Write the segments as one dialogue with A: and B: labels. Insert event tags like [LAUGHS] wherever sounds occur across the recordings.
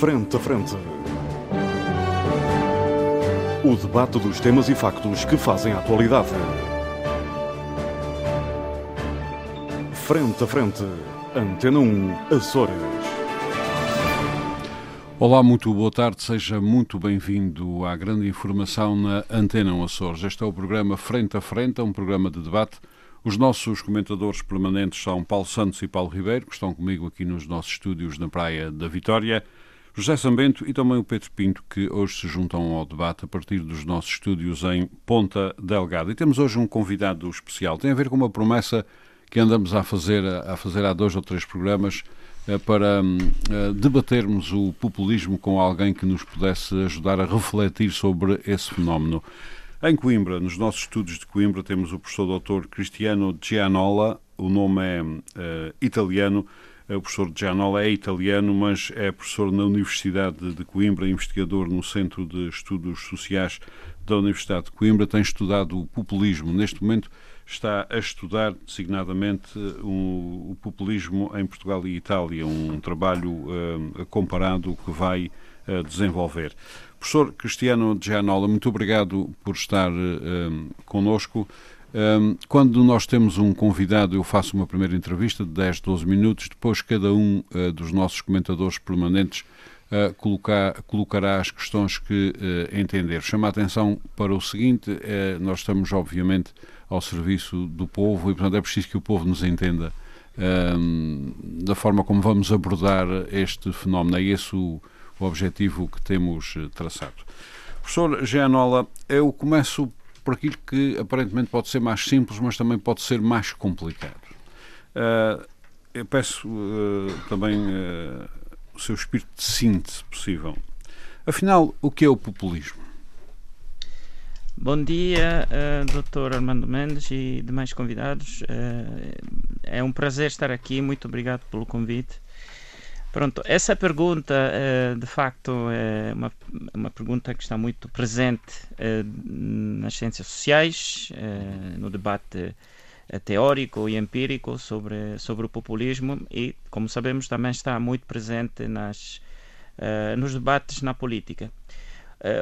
A: Frente a Frente. O debate dos temas e factos que fazem a atualidade. Frente a Frente. Antena 1, Açores.
B: Olá, muito boa tarde, seja muito bem-vindo à grande informação na Antena 1 Açores. Este é o programa Frente a Frente, é um programa de debate. Os nossos comentadores permanentes são Paulo Santos e Paulo Ribeiro, que estão comigo aqui nos nossos estúdios na Praia da Vitória. José Sambento e também o Pedro Pinto, que hoje se juntam ao debate a partir dos nossos estúdios em Ponta Delgada. E temos hoje um convidado especial. Tem a ver com uma promessa que andamos a fazer, a fazer há dois ou três programas eh, para uh, debatermos o populismo com alguém que nos pudesse ajudar a refletir sobre esse fenómeno. Em Coimbra, nos nossos estudos de Coimbra, temos o professor Dr. Cristiano Gianola, o nome é uh, italiano, o professor Gianola é italiano, mas é professor na Universidade de Coimbra, investigador no Centro de Estudos Sociais da Universidade de Coimbra, tem estudado o populismo. Neste momento está a estudar designadamente o, o populismo em Portugal e Itália, um trabalho uh, comparado que vai uh, desenvolver. Professor Cristiano Gianola, muito obrigado por estar uh, conosco. Um, quando nós temos um convidado, eu faço uma primeira entrevista de 10, 12 minutos, depois cada um uh, dos nossos comentadores permanentes uh, colocar, colocará as questões que uh, entender. Chama a atenção para o seguinte: nós estamos, obviamente, ao serviço do povo e, portanto, é preciso que o povo nos entenda da forma como vamos abordar este fenómeno. É esse o, o objetivo que temos traçado. Professor Gianola, eu começo por aquilo que aparentemente pode ser mais simples, mas também pode ser mais complicado. Uh, eu peço uh, também uh, o seu espírito de síntese possível. Afinal, o que é o populismo?
C: Bom dia, uh, Dr. Armando Mendes e demais convidados. é um prazer estar aqui. Muito obrigado pelo convite. Pronto, essa pergunta, eh, de facto, é uma, uma pergunta que está muito presente eh, nas ciências sociais, eh, no debate teórico e empírico sobre, sobre o populismo e, como sabemos, também está muito presente nas, nos debates na política.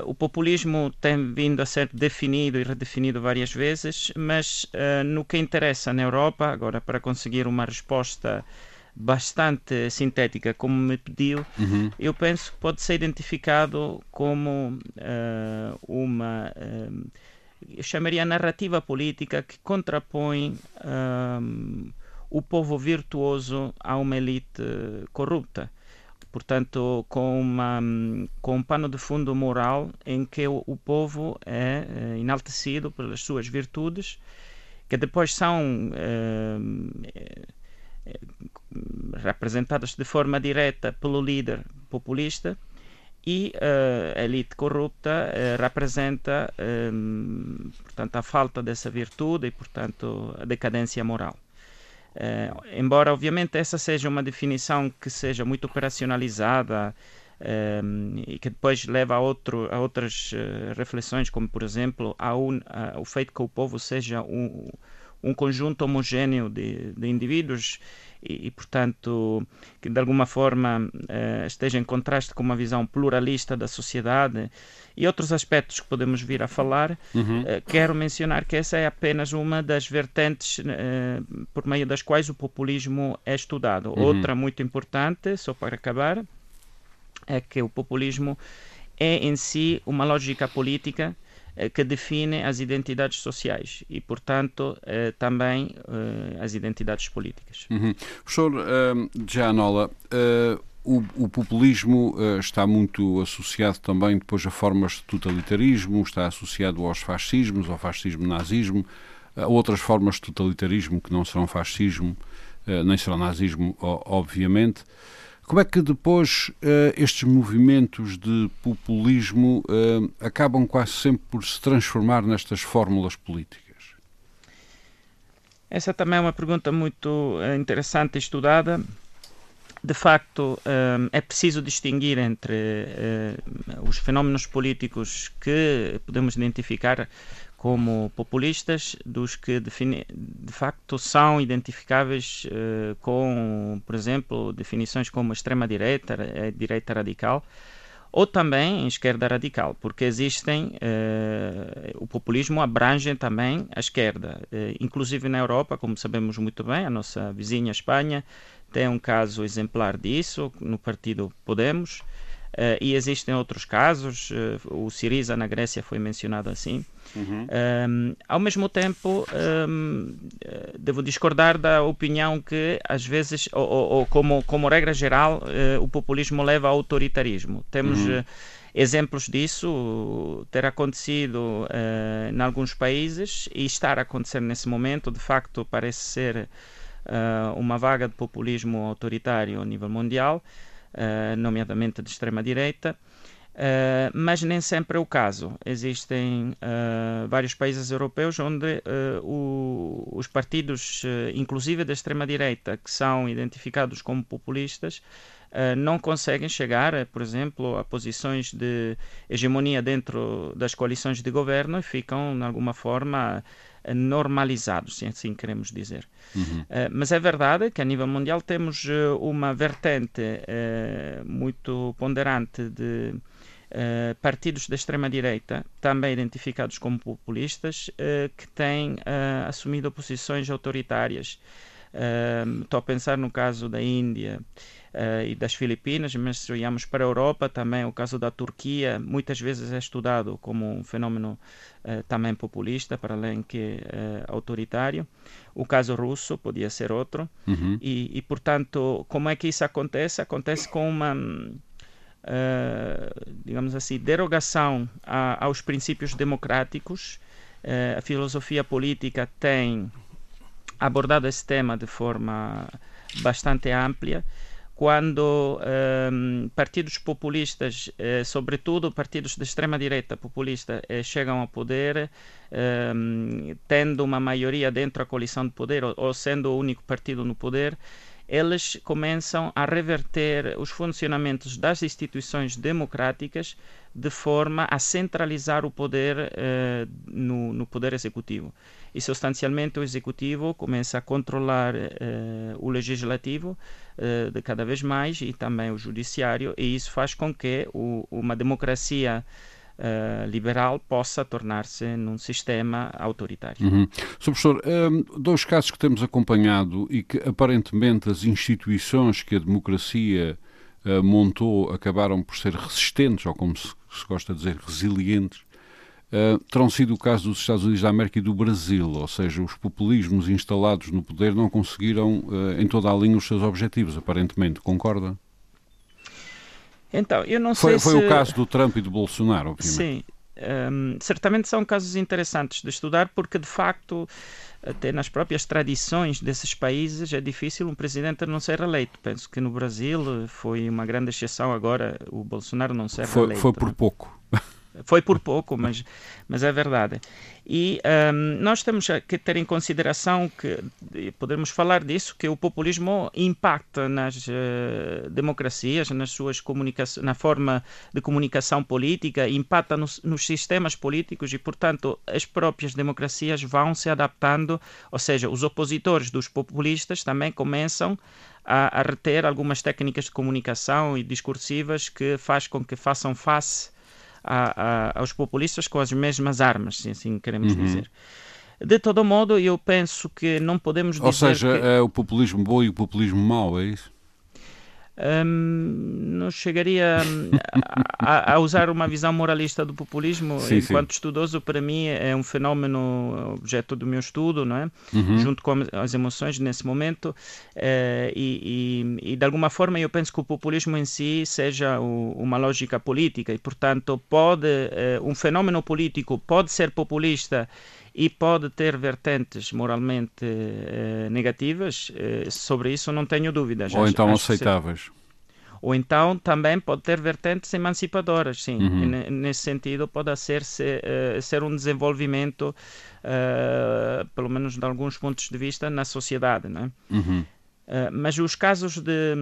C: o populismo tem vindo a ser definido e redefinido várias vezes, mas no que interessa na Europa, agora para conseguir uma resposta bastante sintética, como me pediu, uhum. eu penso que pode ser identificado como uh, uma, uh, eu chamaria narrativa política que contrapõe uh, o povo virtuoso a uma elite corrupta. Portanto, com, uma, com um pano de fundo moral em que o, o povo é enaltecido pelas suas virtudes, que depois são representadas de forma direta pelo líder populista e uh, a elite corrupta uh, representa um, portanto a falta dessa virtude e portanto a decadência moral. Uh, embora obviamente essa seja uma definição que seja muito operacionalizada um, e que depois leva a, outro, a outras reflexões como por exemplo a a, o feito que o povo seja um, um conjunto homogêneo de, de indivíduos e, e, portanto, que de alguma forma uh, esteja em contraste com uma visão pluralista da sociedade e outros aspectos que podemos vir a falar, uhum. uh, quero mencionar que essa é apenas uma das vertentes uh, por meio das quais o populismo é estudado. Uhum. Outra muito importante, só para acabar, é que o populismo é em si uma lógica política eh, que define as identidades sociais e, portanto, eh, também eh, as identidades políticas.
B: Uhum. Professor uh, Gianola, uh, o, o, populismo uh, está muito associado também depois a formas de totalitarismo, está associado aos fascismos, ao fascismo nazismo, a outras formas de totalitarismo que não serão fascismo, nem serão nazismo, obviamente. Como é que depois uh, estes movimentos de populismo uh, acabam quase sempre por se transformar nestas fórmulas políticas?
C: Essa também é uma pergunta muito uh, interessante e estudada. De facto, é preciso distinguir entre os fenómenos políticos que podemos identificar como populistas dos que de facto são identificáveis uh, com, por exemplo, definições como extrema-direita, eh, direita radical, ou também esquerda radical, porque existem, uh, o populismo abrange também a esquerda, uh, inclusive na Europa, como sabemos muito bem, a nossa vizinha Espanha tem um caso exemplar disso, no partido Podemos, e existem outros casos, uh, o Siriza na Grécia foi mencionado assim. Uhum. Um, ehm, ao mesmo tempo, um, ehm, eh, devo discordar da opinião que, às vezes, ou, ou, como, como regra geral, uh, o populismo leva ao autoritarismo. Temos uhum. exemplos disso ter acontecido em alguns países e estar a acontecer nesse momento. De facto, parece ser uma vaga de populismo autoritário a nível mundial. Eh, nomeadamente de extrema-direita, Uh, mas nem sempre é o caso. Existem uh, vários países europeus onde uh, o, os partidos, inclusive da extrema-direita, que são identificados como populistas, não conseguem chegar, por exemplo, a posições de hegemonia dentro das coalições de governo e ficam, de alguma forma, normalizados, se assim queremos dizer. Uhum. Uh, mas é verdade que a nível mundial temos uh, uma vertente uh, muito ponderante de partidos da extrema-direita, também identificados como populistas, que têm assumido posições autoritárias. Estou a pensar no caso da Índia, uh, e das Filipinas, mas se olhamos para a Europa, também o caso da Turquia muitas vezes é estudado como um fenômeno uh, também populista, para além que uh, autoritário. O caso russo podia ser outro. Uhum. E, e, portanto, como é que isso acontece? Acontece com uma. digamos assim, derogação a, aos princípios democráticos. a filosofia política tem abordado esse tema de forma bastante ampla quando um, ehm, partidos populistas, eh, sobretudo partidos de extrema-direita populista, eh, chegam ao poder, ehm, tendo uma maioria dentro da coalição de poder ou, ou sendo o único partido no poder, eles começam a reverter os funcionamentos das instituições democráticas de forma a centralizar o poder uh, no, no, poder executivo. E substancialmente o executivo começa a controlar uh, o legislativo uh, de cada vez mais e também o judiciário, e isso faz com que o, uma democracia Uh, liberal possa tornar-se num sistema autoritário.
B: Uhum. Sr. Professor, um, dois casos que temos acompanhado e que aparentemente as instituições que a democracia uh, montou acabaram por ser resistentes, ou como se, se gosta de dizer, resilientes, uh, terão sido o caso dos Estados Unidos da América e do Brasil, ou seja, os populismos instalados no poder não conseguiram em toda a linha os seus objetivos, aparentemente. Concorda?
C: Então, eu não
B: foi,
C: sei
B: foi
C: se...
B: Foi o caso do Trump e do Bolsonaro, obviamente.
C: Sim. Um, certamente são casos interessantes de estudar porque, de facto, até nas próprias tradições desses países é difícil um presidente não ser eleito. Penso que no Brasil foi uma grande exceção agora o Bolsonaro não ser
B: foi,
C: eleito.
B: Foi por pouco. [LAUGHS]
C: Foi por pouco, mas, mas é verdade. E um, nós temos que ter em consideração que, podemos falar disso, que o populismo impacta nas uh, democracias, nas suas comunicações, na forma de comunicação política, impacta nos, nos, sistemas políticos e, portanto, as próprias democracias vão se adaptando, ou seja, os opositores dos populistas também começam a, a reter algumas técnicas de comunicação e discursivas que faz com que façam face a, a, aos populistas com as mesmas armas, se assim queremos uhum. dizer. De todo modo, eu penso que não podemos dizer.
B: Ou seja,
C: que...
B: é o populismo bom e o populismo mau, é isso?
C: Um, não chegaria a, a, usar uma visão moralista do populismo.
B: Sim,
C: Enquanto
B: sim.
C: estudoso, para mim é um fenômeno objeto do meu estudo, não é?
B: Uhum.
C: Junto com as emoções nesse momento. Uh, e, e, e, de alguma forma eu penso que o populismo em si seja o, uma lógica política e, portanto, pode uh, um fenômeno político pode ser populista e pode ter vertentes moralmente eh, negativas, eh, sobre isso não tenho dúvidas.
B: Ou então acho aceitáveis.
C: Ou então também pode ter vertentes emancipadoras, sim.
B: Uhum.
C: Nesse sentido, pode ser, ser, uh, ser um desenvolvimento, uh, pelo menos de alguns pontos de vista, na sociedade. Não é?
B: Uhum.
C: Uh, mas os casos de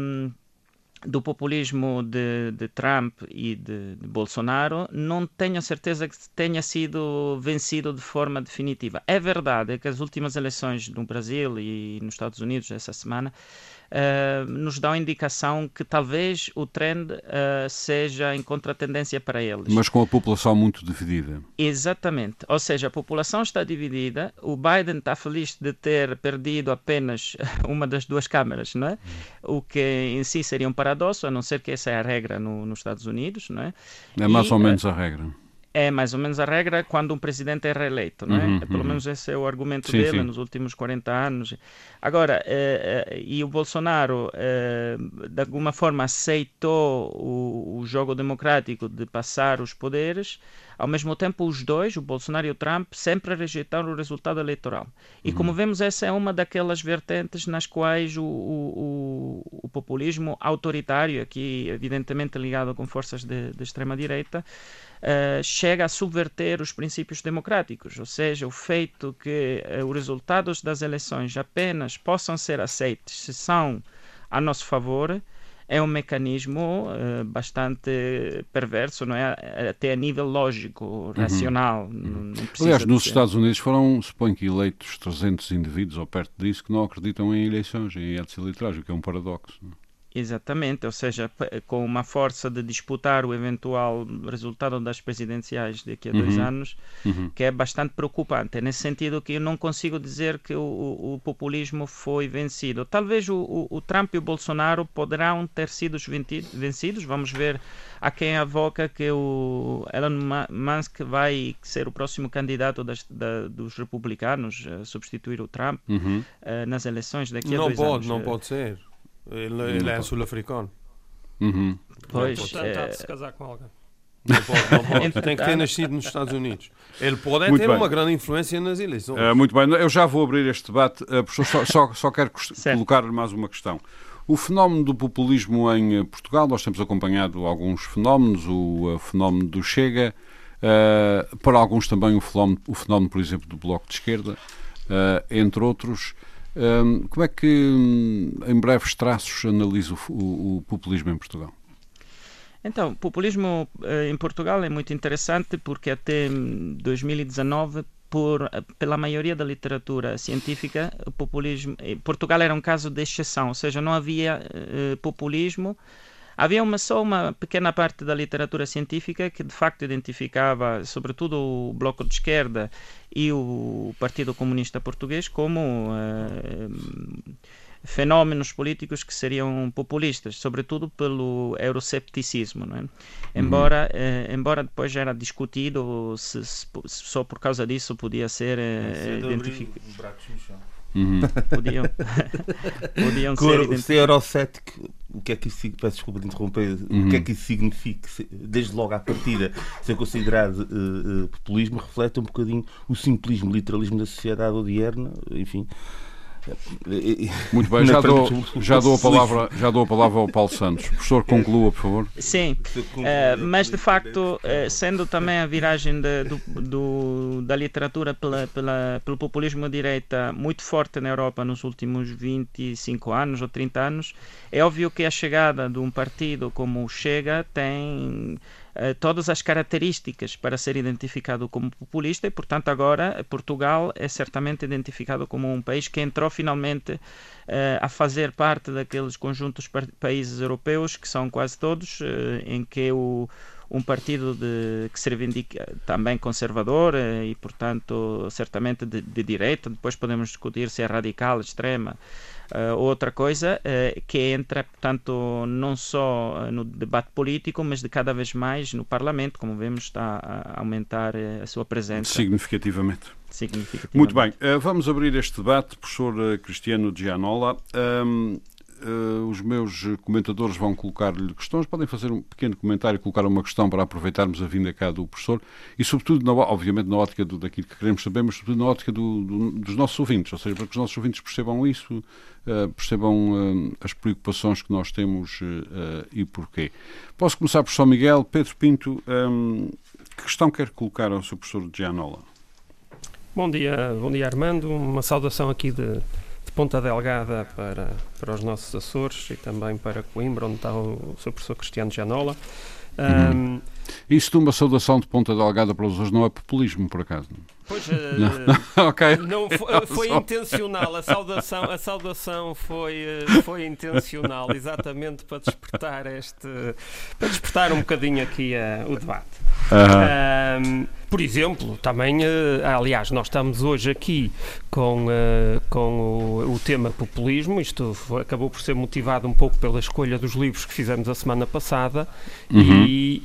C: do populismo de, de, Trump e de, de, Bolsonaro, não tenho certeza que tenha sido vencido de forma definitiva. É verdade que as últimas eleições no Brasil e nos Estados Unidos essa semana uh, nos dão indicação que talvez o trend uh, seja em contratendência para eles.
B: Mas com a população muito dividida.
C: Exatamente. Ou seja, a população está dividida. O Biden está feliz de ter perdido apenas [LAUGHS] uma das duas câmaras, não é? O que em si seria um paradoxo, a não ser que essa é a regra no, nos Estados Unidos, não é?
B: É mais e, ou menos a regra
C: é mais ou menos a regra quando um presidente é reeleito, não é? Uhum, Pelo uhum. menos esse é o argumento sim, dele sim. nos últimos 40 anos. Agora, eh, eh, e o Bolsonaro, eh, de alguma forma, aceitou o, o, jogo democrático de passar os poderes, ao mesmo tempo, os dois, o Bolsonaro e o Trump, sempre rejeitaram o resultado eleitoral. E uhum. como vemos, essa é uma daquelas vertentes nas quais o, o, o populismo autoritário, aqui evidentemente ligado com forças de, de extrema-direita, uh, chega a subverter os princípios democráticos, ou seja, o feito que uh, os resultados das eleições apenas possam ser aceitos se são a nosso favor é um mecanismo uh, bastante perverso, não é? Até a nível lógico, uhum. racional. Uhum.
B: Aliás, nos ser. Estados Unidos foram, suponho que eleitos 300 indivíduos ou perto disso que não acreditam em eleições, em atos eleitorais, o que é um paradoxo. Não?
C: Exatamente, ou seja, com uma força de disputar o eventual resultado das presidenciais daqui a uhum. dois anos, uhum. que é bastante preocupante. É nesse sentido que eu não consigo dizer que o, o populismo foi vencido. Talvez o, o, o, Trump e o Bolsonaro poderão ter sido vencidos. Vamos ver a quem avoca que o Elon Musk vai ser o próximo candidato das, da, dos republicanos substituir o Trump uhum. uh, nas eleições daqui a
D: não
C: dois
D: pode,
C: anos.
D: Não pode ser. Ele, ele é sul-africano.
B: Uhum.
C: Pois,
E: Portanto, é... há de se casar com alguém.
D: Não pode, não pode. Tem que ter nascido nos Estados Unidos. [LAUGHS] Ele pode muito ter bem. uma grande influência nas eleições.
B: Uh, muito bem, eu já vou abrir este debate. Uh, professor, só, só, só quero colocar mais uma questão. O fenómeno do populismo em Portugal, nós temos acompanhado alguns fenómenos, o uh, fenómeno do Chega, uh, para alguns também o fenómeno, o fenómeno, por exemplo, do Bloco de Esquerda, uh, entre outros. Um, como é que, hum, em breves traços, analisa o, o, o populismo em Portugal?
C: Então, o populismo eh, em Portugal é muito interessante porque até 2019 por, pela maioria da literatura científica, populismo, eh, Portugal era um caso de exceção, ou seja, não havia eh, populismo Havia uma, só uma pequena parte da literatura científica que de facto identificava, sobretudo o Bloco de Esquerda e o Partido Comunista Português, como uh, fenómenos políticos que seriam populistas, sobretudo pelo eurocepticismo. Não é? embora, uhum. embora depois já era discutido se, se, só por causa disso podia ser uh, identificado.
B: Uhum. [LAUGHS]
C: Podiam, [LAUGHS] podiam ser.
F: Se é eurocético, o que é que isso peço desculpa de interromper, uhum. o que é uhum. que isso significa? Desde logo à partida, ser considerado uh, uh, populismo, reflete um bocadinho o simplismo, o literalismo da sociedade odierna, enfim. [LAUGHS]
B: Muito bem, já dou, já, dou a palavra, já dou a palavra ao Paulo Santos. Professor, conclua, por favor.
C: Sim, uh, mas de facto, uh, sendo também a viragem de, do, do, da literatura pela, pela, pelo populismo de direita muito forte na Europa nos últimos 25 anos ou 30 anos, é óbvio que a chegada de um partido como o Chega tem eh, todas as características para ser identificado como populista e, portanto, agora Portugal é certamente identificado como um país que entrou finalmente uh, a fazer parte daqueles conjuntos países europeus que são quase todos, em que o um partido de, que se reivindica também conservador e, portanto, certamente de, de direita. Depois podemos discutir se é radical, extrema. Uh, outra coisa uh, que entra, portanto, não só uh, no debate político, mas de cada vez mais no Parlamento, como vemos, está a aumentar a sua presença.
B: Significativamente.
C: Significativamente.
B: Muito bem, vamos abrir este debate, professor Cristiano Gianola. Um, uh, os meus comentadores vão colocar-lhe questões, podem fazer um pequeno comentário, colocar uma questão para aproveitarmos a vinda cá do professor e, sobretudo, na, obviamente, na ótica do, daquilo que queremos saber, mas, sobretudo, na ótica do, do, dos nossos ouvintes, ou seja, para que os nossos ouvintes percebam isso, uh, percebam uh, as preocupações que nós temos e porquê. Posso começar, professor Miguel. Pedro Pinto, um, que questão quer colocar ao seu professor Gianola?
E: Bom dia, bom dia Armando. Uma saudação aqui de de Ponta Delgada para, para os nossos Açores e também para Coimbra, onde está o, o seu professor Cristiano Gianola.
B: Um, uhum. Isso de uma saudação de Ponta Delgada para os não é populismo, por acaso?
E: Pois, uh, [LAUGHS] não. [LAUGHS] okay. não foi, foi intencional, a saudação, a saudação foi, uh, foi intencional, exatamente para despertar este, para despertar um bocadinho aqui uh, o debate. Um, por exemplo, também, aliás, nós estamos hoje aqui com, com o, o, tema populismo, isto acabou por ser motivado um pouco pela escolha dos livros que fizemos a semana passada uhum. e,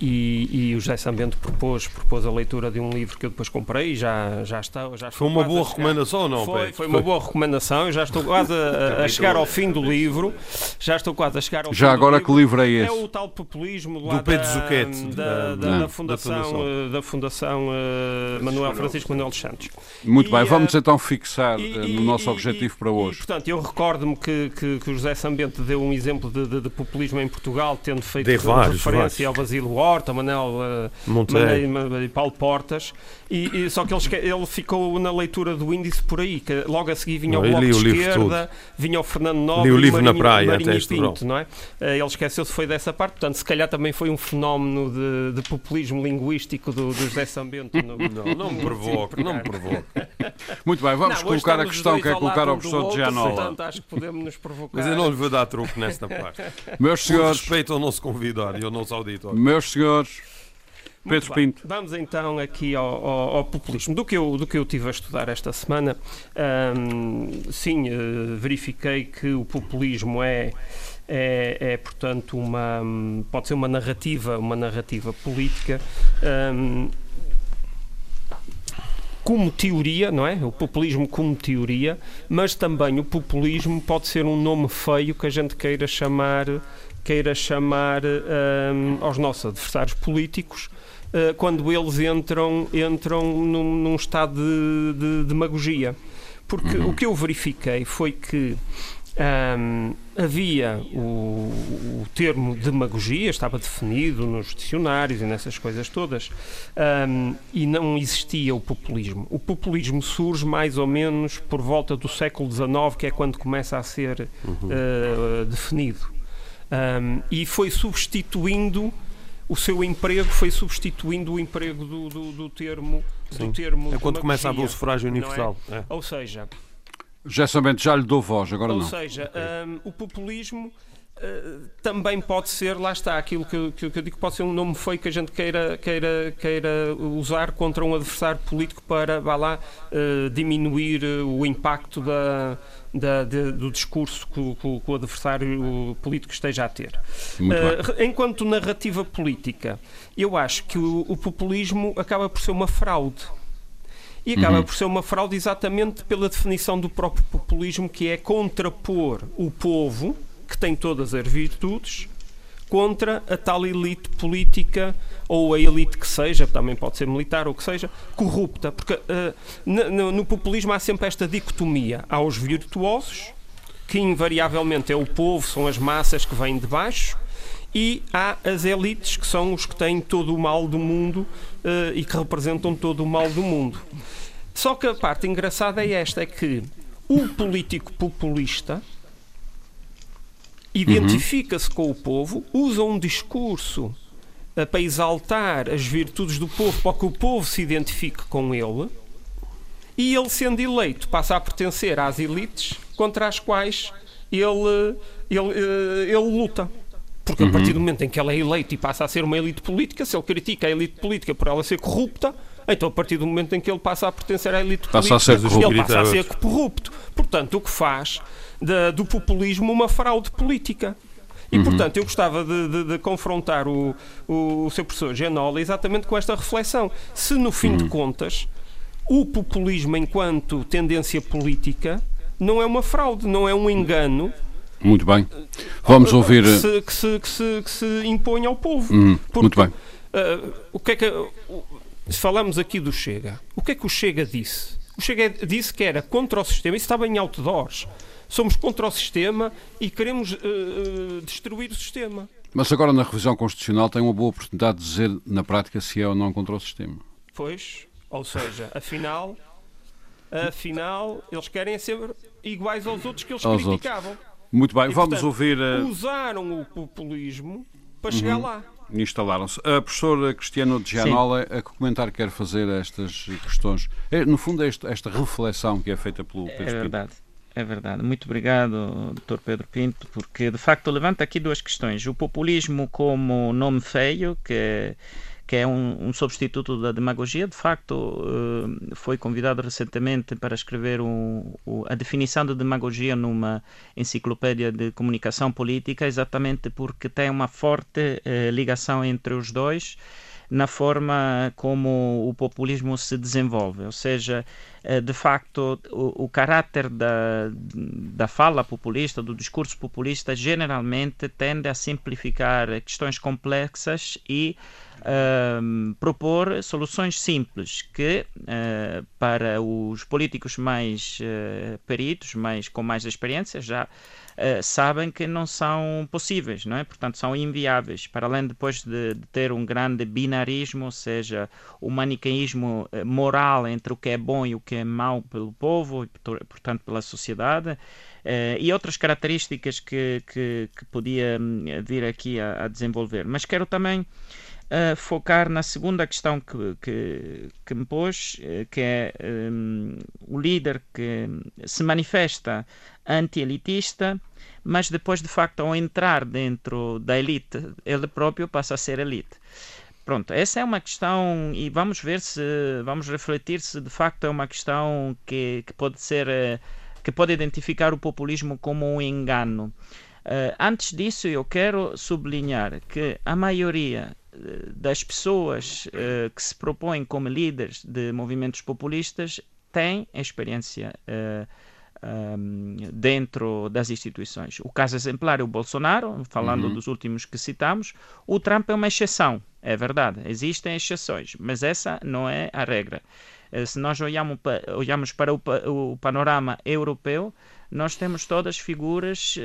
E: e, e, o José Sambento propôs, propôs a leitura de um livro que eu depois comprei e já já, está. Já
D: foi uma boa recomendação ou não?
E: Foi, foi uma boa recomendação. Eu já estou quase a, a, chegar ao fim do livro. Já estou quase a chegar ao
B: já
E: fim
B: agora
E: do
B: que livro é esse?
E: É o tal populismo
D: do Pedro Zuquete,
E: da, da, da, Fundação, da Fundação uh, Manuel Francisco Manuel dos Santos.
B: Muito e, bem, vamos uh, então fixar e, no nosso e, objetivo para hoje.
E: portanto, eu recordo-me que, que, que, o José Sambente deu um exemplo de, de, de populismo em Portugal, tendo feito
D: vários,
E: referência
D: vários.
E: ao Basílio Horta, Manel uh, Monteiro e Paulo Portas, e, só que ele, ele ficou na leitura do índice por aí, que logo a seguir vinha não, o Bloco de Esquerda, vinha o Fernando Nobre
D: li o livro
E: Marinho,
D: na praia,
E: Marinho até Pinto, não é? Eh, ele esqueceu-se foi dessa parte, portanto, se calhar também foi um fenómeno de, de populismo linguístico do, do José Sambento.
D: No, [LAUGHS] não, não me provoque, não me provoque. [LAUGHS]
B: Muito bem, vamos não, colocar a questão que é colocar ao professor de Gianola.
E: Portanto, acho que podemos nos provocar.
D: Mas eu não lhe vou dar truque nesta [LAUGHS] parte.
B: Meus senhores...
D: respeito ao nosso convidado e ao nosso auditor.
B: Meus senhores... Pedro Pinto.
E: Vamos então aqui ao, ao, ao, populismo. Do que, eu, do que eu tive a estudar esta semana, hum, sim, eh, verifiquei que o populismo é, é, é, portanto, uma, pode ser uma narrativa, uma narrativa política. Hum, como teoria, não é? O populismo como teoria, mas também o populismo pode ser um nome feio que a gente queira chamar, queira chamar hum, aos nossos adversários políticos uh, quando eles entram, entram num, num estado de, de demagogia. Porque uhum. o que eu verifiquei foi que um, havia o, o, termo demagogia, estava definido nos dicionários e nessas coisas todas, um, e não existia o populismo. O populismo surge mais ou menos por volta do século XIX, que é quando começa a ser uhum. uh, definido. Um, e foi substituindo o seu emprego foi substituindo o emprego do, do, do termo. Do termo
D: é quando começa a haver o sufrágio é? universal.
E: É? É. Ou seja.
B: Já somente já lhe dou voz, agora
E: ou
B: não.
E: Ou seja, um, o populismo também pode ser, lá está, aquilo que eu, que, eu digo pode ser um nome feio que a gente queira, queira, queira usar contra um adversário político para, vá lá, uh, diminuir o impacto da, da, de, do discurso que, que, que, o adversário político esteja a ter. Uh, enquanto narrativa política, eu acho que o, o, populismo acaba por ser uma fraude. E acaba uhum. por ser uma fraude exatamente pela definição do próprio populismo, que é contrapor o povo, que tem todas as virtudes, contra a tal elite política ou a elite que seja, também pode ser militar ou que seja, corrupta. Porque uh, no, no, populismo há sempre esta dicotomia. Há os virtuosos, que invariavelmente é o povo, são as massas que vêm de baixo, e há as elites, que são os que têm todo o mal do mundo uh, e que representam todo o mal do mundo. Só que a parte engraçada é esta, é que o político populista identifica-se com o povo, usa um discurso uh, para exaltar as virtudes do povo, para que o povo se identifique com ele, e ele, sendo eleito, passa a pertencer às elites contra as quais ele, ele, uh, ele luta. Porque uhum. a partir do momento em que ele é eleito e passa a ser uma elite política, se ele critica a elite política por ela ser corrupta, então a partir do momento em que ele passa a pertencer à elite
B: passa
E: política,
B: a ser corrupto.
E: ele passa a ser corrupto. Portanto, o que faz do populismo uma fraude política. E, uhum. portanto, eu gostava de, de, de confrontar o, o, o, seu professor Genola exatamente com esta reflexão. Se, no fim uhum. de contas, o populismo, enquanto tendência política, não é uma fraude, não é um engano.
B: Muito bem. Vamos ouvir.
E: Que se, que se, que se, que se impõe ao povo.
B: Uhum. Porque, Muito bem.
E: Uh, o que é que. Uh, falamos aqui do Chega. O que é que o Chega disse? O Chega disse que era contra o sistema. Isso estava em outdoors somos contra o sistema e queremos uh, destruir o sistema.
B: Mas agora na revisão constitucional tem uma boa oportunidade de dizer na prática se é ou não contra o sistema.
E: Pois, ou seja, afinal Afinal, eles querem ser iguais aos outros que eles aos criticavam. Outros.
B: Muito bem, e, vamos portanto, ouvir. Uh...
E: Usaram o populismo para chegar uhum. lá.
B: Instalaram-se. A professora Cristiano de Gianola, a que comentário quer fazer estas questões? É, no fundo, é esta, esta reflexão que é feita pelo
C: Pedro É verdade. Pinto. É verdade. Muito obrigado, Dr. Pedro Pinto, porque de facto levanta aqui duas questões. O populismo como nome feio, que que é um, um, substituto da demagogia. De facto, uh, foi convidado recentemente para escrever a definição de demagogia numa enciclopédia de comunicação política, exatamente porque tem uma forte uh, ligação entre os dois na forma como o populismo se desenvolve, ou seja, eh, de facto, o, o caráter da, da fala populista, do discurso populista, generalmente tende a simplificar questões complexas e uh, propor soluções simples que, uh, para os políticos mais uh, peritos, mais, com mais experiência, já uh, sabem que não são possíveis, não é? Portanto, são inviáveis. Para além depois de, de ter um grande binarismo, ou seja, o manicaísmo moral entre o que é bom e o que é mau pelo povo e, portanto, pela sociedade. Uh, e outras características que, que, que podia hum, vir aqui a, a desenvolver. Mas quero também uh, focar na segunda questão que, que, que me pôs, uh, que é um, o líder que se manifesta anti-elitista, mas depois, de facto, ao entrar dentro da elite, ele próprio passa a ser elite. Pronto, essa é uma questão e vamos ver se, vamos refletir se de facto é uma questão que, que pode ser, eh, que pode identificar o populismo como um engano. Uh, antes disso, eu quero sublinhar que a maioria das pessoas uh, que se propõem como líderes de movimentos populistas têm experiência uh, eh, um, dentro das instituições. O caso exemplar é o Bolsonaro, falando uhum. dos últimos que citamos. O Trump é uma exceção, é verdade, existem exceções, mas essa não é a regra. Uh, se nós olhamos, olhamos para o, o panorama europeu, nós temos todas figuras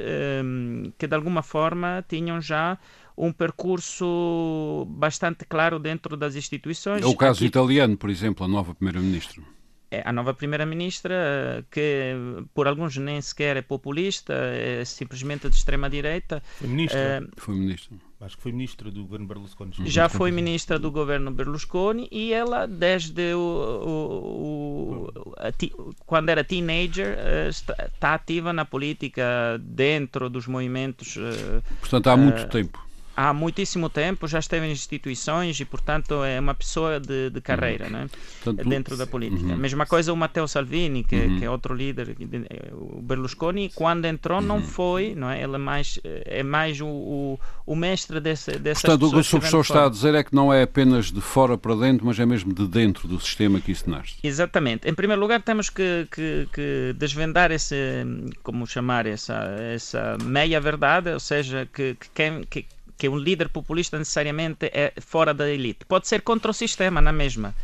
C: um, que de alguma forma tinham já um percurso bastante claro dentro das instituições.
B: É o caso Aqui... italiano, por exemplo, a nova primeira-ministra.
C: É, a nova primeira-ministra, que por alguns nem sequer é populista, é simplesmente de extrema-direita.
F: Foi ministra. É,
B: foi ministra.
F: Acho que foi ministra do governo Berlusconi.
C: Já foi ministra do governo Berlusconi e ela, desde o, o, o ti, quando era teenager, eh, está, está, ativa na política dentro dos movimentos. Eh,
B: Portanto, há muito uh, tempo
C: há muitíssimo tempo, já esteve em instituições e, portanto, é uma pessoa de, de carreira uhum. né? Portanto, dentro da política. Uhum. Mesma coisa o Matteo Salvini, que, uhum. que, é outro líder, o Berlusconi, quando entrou não uhum. foi, não é? Ele é mais, é mais o, o, o mestre desse, dessas
B: Portanto, o que o professor está a dizer é que não é apenas de fora para dentro, mas é mesmo de dentro do sistema que isso nasce.
C: Exatamente. Em primeiro lugar, temos que, que, que desvendar esse, como chamar, essa, essa meia-verdade, ou seja, que, que quem... Que, que um líder populista necessariamente é fora da elite. Pode ser contra o sistema na mesma.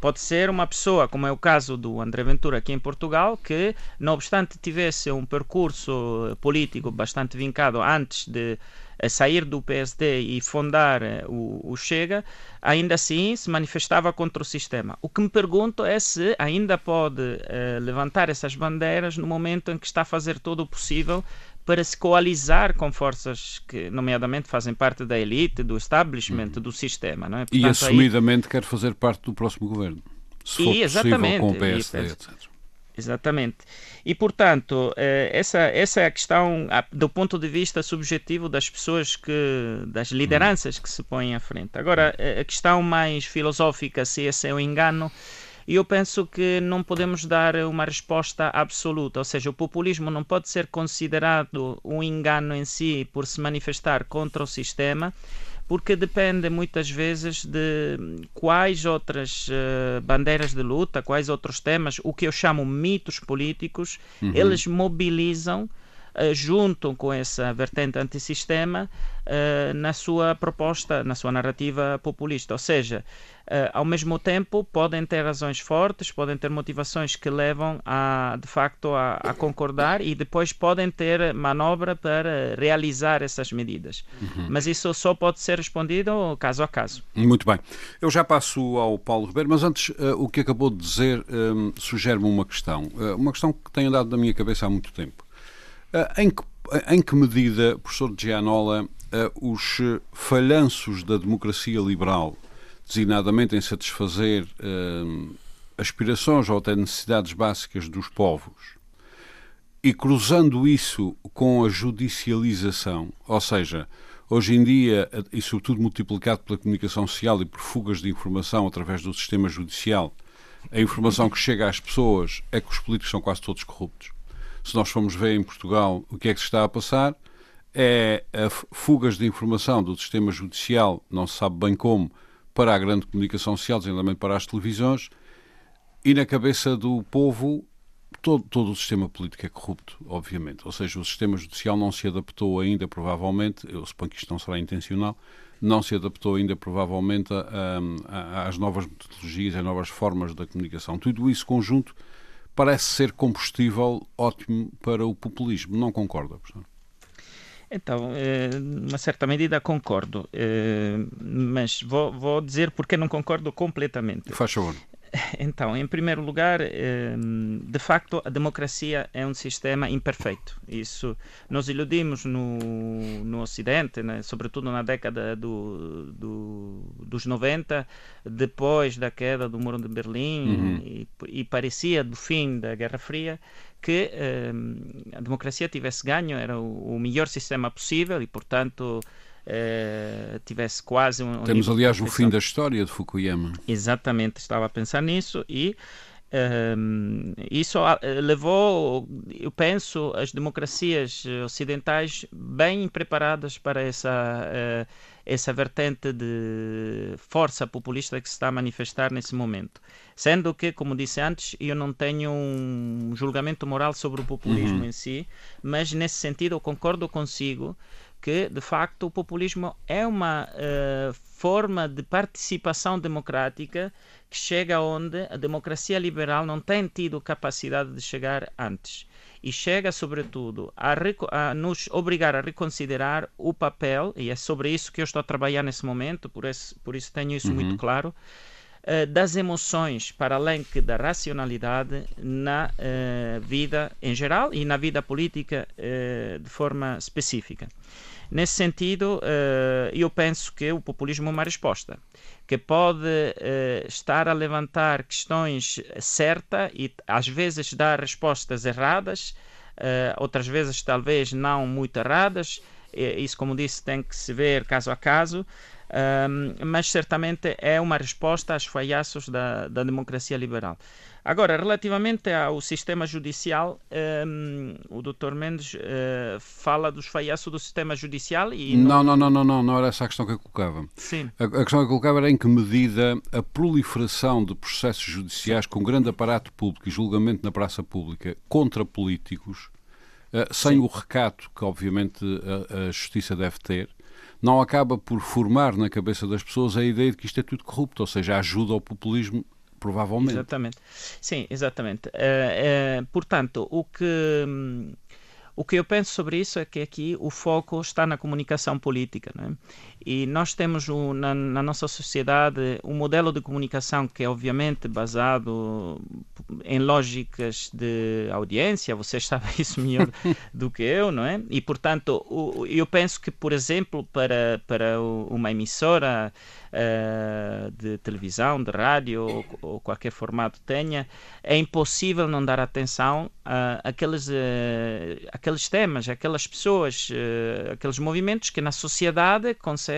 C: Pode ser uma pessoa, como é o caso do André Ventura aqui em Portugal, que, não obstante tivesse um percurso político bastante vincado antes de eh, sair do PSD e fundar eh, o, o, Chega, ainda assim se manifestava contra o sistema. O que me pergunto é se ainda pode uh, levantar essas bandeiras no momento em que está a fazer todo o possível para se coalizar com forças que, nomeadamente, fazem parte da elite, do establishment, uhum. do sistema. Não é?
B: Portanto, e assumidamente aí... quer fazer parte do próximo governo, se for e, exatamente, possível com o PSD, etc.
C: Exatamente. E, portanto, eh, essa, essa é a questão do ponto de vista subjetivo das pessoas, que, das lideranças que se põem à frente. Agora, a questão mais filosófica, se esse é o engano, e eu penso que não podemos dar uma resposta absoluta, ou seja, o populismo não pode ser considerado um engano em si por se manifestar contra o sistema, porque depende muitas vezes de quais outras uh, bandeiras de luta, quais outros temas, o que eu chamo mitos políticos, uhum. eles mobilizam juntam com essa vertente antissistema uh, na sua proposta, na sua narrativa populista. Ou seja, uh, ao mesmo tempo podem ter razões fortes, podem ter motivações que levam a, de facto a, a concordar e depois podem ter manobra para realizar essas medidas. Uhum. Mas isso só pode ser respondido caso a caso.
B: Muito bem. Eu já passo ao Paulo Ribeiro, mas antes uh, o que acabou de dizer um, sugere-me uma questão. Uh, uma questão que tem andado na minha cabeça há muito tempo. Em, que, em que medida, professor Gianola, os falhanços da democracia liberal designadamente em satisfazer eh, aspirações ou até necessidades básicas dos povos, e cruzando isso com a judicialização, ou seja, hoje em dia, e sobretudo multiplicado pela comunicação social e por fugas de informação através do sistema judicial, a informação que chega às pessoas é que os políticos são quase todos corruptos. Se nós formos ver em Portugal o que é que se está a passar, é a fugas de informação do sistema judicial, não se sabe bem como, para a grande comunicação social, designadamente para as televisões, e na cabeça do povo todo, todo o sistema político é corrupto, obviamente. Ou seja, o sistema judicial não se adaptou ainda, provavelmente, eu suponho que isto não será intencional, não se adaptou ainda, provavelmente, a, a, às novas metodologias, às novas formas da comunicação. Tudo isso conjunto parece ser combustível ótimo para o populismo. Não concorda, professor?
C: Então, eh, uma certa medida concordo, eh, mas vou, vou dizer porque não concordo completamente.
B: Faz favor. [LAUGHS]
C: Então, em primeiro lugar, ehm, de facto, a democracia é um sistema imperfeito. Isso nós iludimos no, no Ocidente, né? sobretudo na década do, do, dos 90, depois da queda do Muro de Berlim, uhum. e, e, parecia do fim da Guerra Fria, que ehm, a democracia tivesse ganho, era o, o melhor sistema possível e, portanto, uh, tivesse quase um.
B: Temos, aliás, o fim da história de Fukuyama.
C: Exatamente, estava a pensar nisso e. Um, ehm, isso levou, eu penso, as democracias ocidentais bem preparadas para essa, uh, essa vertente de força populista que se está a manifestar nesse momento. Sendo que, como disse antes, eu não tenho um julgamento moral sobre o populismo uhum. em si, mas nesse sentido eu concordo consigo que, de facto, o populismo é uma uh, forma de participação democrática que chega onde a democracia liberal não tem tido capacidade de chegar antes. E chega, sobretudo, a, a, nos obrigar a reconsiderar o papel, e é sobre isso que eu estou a trabalhar nesse momento, por isso, por isso tenho isso uhum. muito claro, uh, das emoções, para além que da racionalidade, na uh, vida em geral e na vida política uh, de forma específica. Nesse sentido, eu penso que o populismo é uma resposta que pode estar a levantar questões certas e às vezes dar respostas erradas, outras vezes talvez não muito erradas. Isso, como disse, tem que se ver caso a caso, um, mas certamente é uma resposta aos falhaços da, da democracia liberal. Agora, relativamente ao sistema judicial, um, o Dr. Mendes uh, fala dos falhaços do sistema judicial e...
B: Não, não, não, não, não, não era essa a questão que eu colocava.
C: Sim.
B: A, a questão que eu colocava era em que medida a proliferação de processos judiciais com grande aparato público e julgamento na praça pública contra políticos, uh, sem Sim. o recato que, obviamente, a, a justiça deve ter, não acaba por formar na cabeça das pessoas a ideia de que isto é tudo corrupto, ou seja, ajuda ao populismo provavelmente.
C: Exatamente. Sim, exatamente. Uh, uh, portanto, o que o que eu penso sobre isso é que aqui o foco está na comunicação política. Né? E nós temos um, na, na, nossa sociedade um modelo de comunicação que é obviamente baseado em lógicas de audiência, vocês [LAUGHS] sabem isso melhor do que eu, não é? E portanto, o, eu penso que, por exemplo, para, para uma emissora uh, de televisão, de rádio ou, ou, qualquer formato tenha, é impossível não dar atenção àqueles, uh, aqueles temas, aquelas pessoas, uh, aqueles movimentos que na sociedade conseguem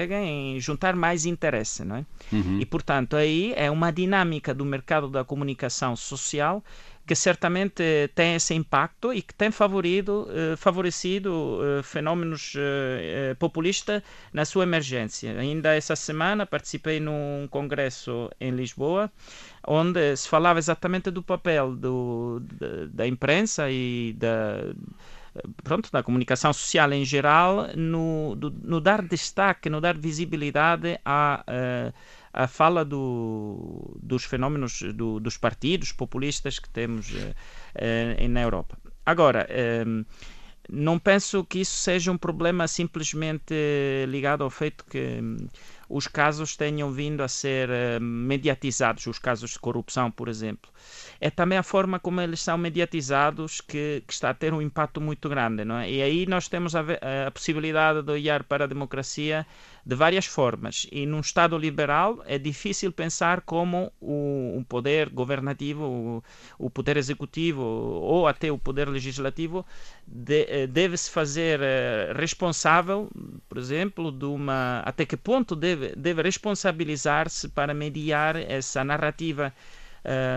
C: juntar mais interesse, não é? Uhum. E portanto aí é uma dinâmica do mercado da comunicação social que certamente tem esse impacto e que tem favorido, eh, favorecido eh, fenômenos eh, populistas na sua emergência. Ainda essa semana participei num congresso em Lisboa, onde se falava exatamente do papel do, da, da imprensa e da pronto, da comunicação social em geral, no, do, no dar destaque, no dar visibilidade a, a, a fala do, dos fenómenos do, dos partidos populistas que temos na Europa. Agora, não penso que isso seja um problema simplesmente ligado ao feito que os casos tenham vindo a ser mediatizados, os casos de corrupção, por exemplo é também a forma como eles são mediatizados que, que está a ter um impacto muito grande. Não é? E aí nós temos a, a possibilidade de olhar para a democracia de várias formas. E num Estado liberal é difícil pensar como o, o poder governativo, o, o, poder executivo ou até o poder legislativo de, eh, deve se fazer uh, responsável, por exemplo, de uma até que ponto deve, deve responsabilizar-se para mediar essa narrativa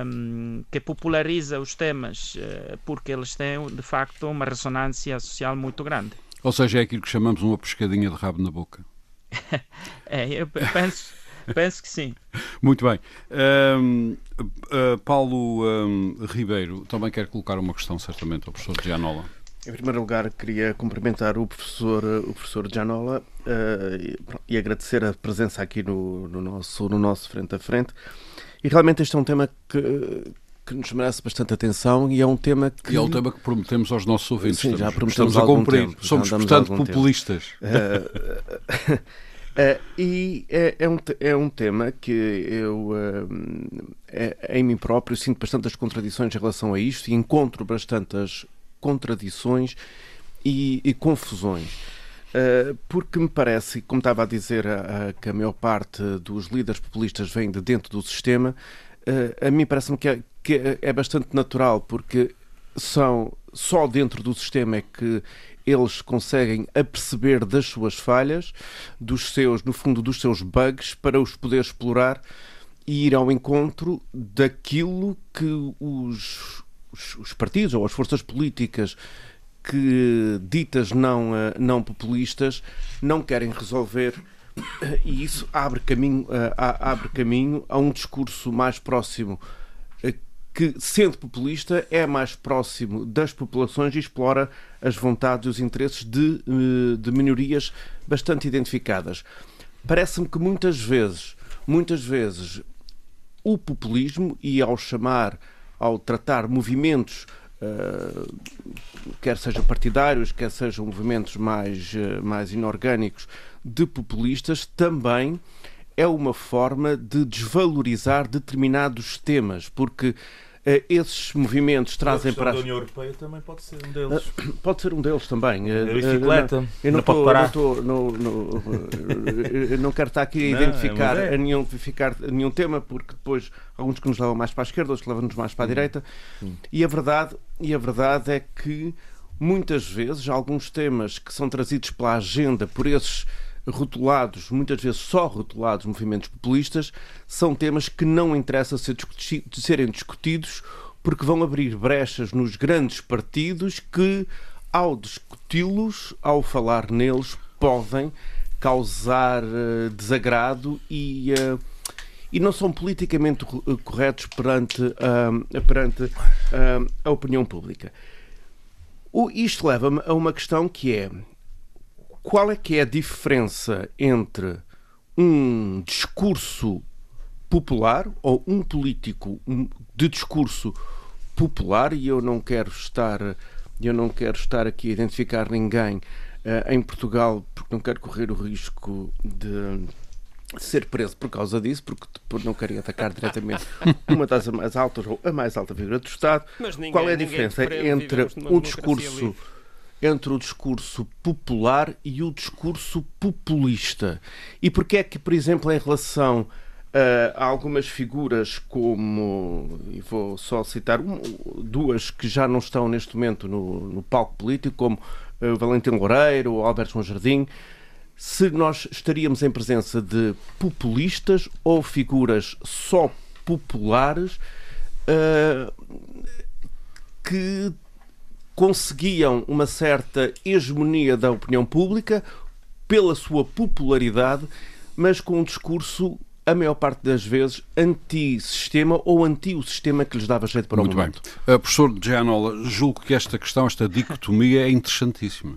C: um, que populariza os temas uh, porque eles têm de facto uma ressonância social muito grande.
B: Ou seja, é aquilo que chamamos uma pescadinha de rabo na boca. [LAUGHS]
C: é, eu penso, penso que sim.
B: Muito bem. Um, uh, eh, Paulo um, Ribeiro também quer colocar uma questão, certamente, ao professor Gianola.
G: Em primeiro lugar, queria cumprimentar o professor, o professor Gianola uh, e agradecer a presença aqui no, no, nosso, no nosso frente a frente. E realmente este é um tema que, que nos merece bastante atenção e é um tema que.
B: E é um tema que prometemos aos nossos ouvintes.
G: Sim, já prometemos estamos a cumprir. Tempo,
B: Somos, portanto, populistas.
G: Uh, [LAUGHS] uh, e é, é, um, é um tema que eu, uh, é, em mim próprio, sinto bastantes contradições em relação a isto e encontro bastantes contradições e, e confusões. Porque me parece, como estava a dizer, que a maior parte dos líderes populistas vem de dentro do sistema, a mim parece-me que, é, que é bastante natural, porque são só dentro do sistema é que eles conseguem aperceber das suas falhas, dos seus, no fundo, dos seus bugs, para os poder explorar e ir ao encontro daquilo que os, os, os partidos ou as forças políticas que, ditas não, eh, não populistas, não querem resolver. E isso abre caminho, eh, abre caminho a um discurso mais próximo que, sendo populista, é mais próximo das populações e explora as vontades e os interesses de, de minorias bastante identificadas. Parece-me que muitas vezes, muitas vezes, o populismo, e ao chamar, ao tratar movimentos Uh, quer sejam partidários, quer sejam movimentos mais, uh, mais inorgânicos de populistas, também é uma forma de desvalorizar determinados temas, porque Uh, esses movimentos trazem
F: para. A União Europeia também pode ser um deles. Uh,
G: pode ser um deles também.
F: Uh, a bicicleta.
G: Não, eu não, não, tô, não, tô, no, no, não quero estar aqui a identificar, é a nenhum, identificar nenhum tema, porque depois alguns que nos levam mais para a esquerda, outros que levam-nos mais para a hum. direita. Hum. E, a verdade, e a verdade é que muitas vezes alguns temas que são trazidos pela agenda por esses rotulados, muitas vezes só rotulados movimentos populistas, são temas que não interessa ser discuti serem discutidos porque vão abrir brechas nos grandes partidos que, ao discuti-los, ao falar neles, podem causar uh, desagrado e, uh, e não são politicamente eh, corretos perante, uh, perante a opinião pública. O, isto leva-me a uma questão que é qual é que é a diferença entre um discurso popular ou um político de discurso popular e eu não quero estar eu não quero estar aqui a identificar ninguém uh, em Portugal porque não quero correr o risco de ser preso por causa disso, porque depois não queria atacar diretamente [LAUGHS] uma das mais altas ou a mais alta figura do Estado. Ninguém, Qual é a diferença entre um discurso livre entre o discurso popular e o discurso populista. E porquê é que, por exemplo, em relação uh, a algumas figuras como, e vou só citar um, duas que já não estão neste momento no, no palco político, como uh, Valentim Loureiro ou Alberto João Jardim, se nós estaríamos em presença de populistas ou figuras só populares uh, que conseguiam uma certa hegemonia da opinião pública pela sua popularidade, mas com um discurso a maior parte das vezes, anti-sistema ou anti o sistema que lhes dava jeito para
B: Muito
G: o momento.
B: Muito bem. Uh, professor Gianola, julgo que esta questão, esta dicotomia é interessantíssima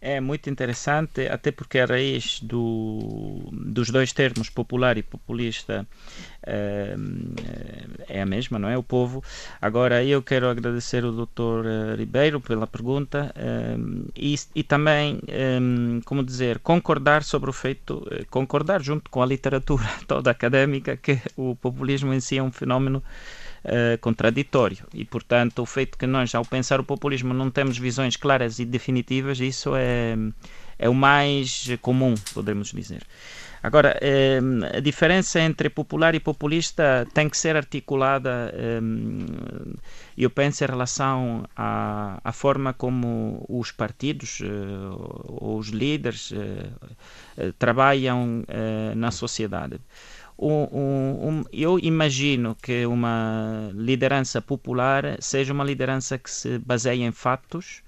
C: é muito interessante, até porque a raiz do, dos dois termos popular e populista é, é a mesma, não é? O povo. Agora, eu quero agradecer o Dr. Eh, Ribeiro pela pergunta é, e, e, também, é, como dizer, concordar sobre o feito, concordar junto com a literatura [LAUGHS] toda académica que o populismo em si é um fenómeno uh, contraditório. E, portanto, o feito que nós, ao pensar o populismo, não temos visões claras e definitivas, isso é, é o mais comum, podemos dizer. Agora, eh, a diferença entre popular e populista tem que ser articulada, eh, eu penso, em relação à, à forma como os partidos eh, ou os líderes trabalham na sociedade um, um, eu imagino que uma liderança popular seja uma liderança que se baseie em fatos,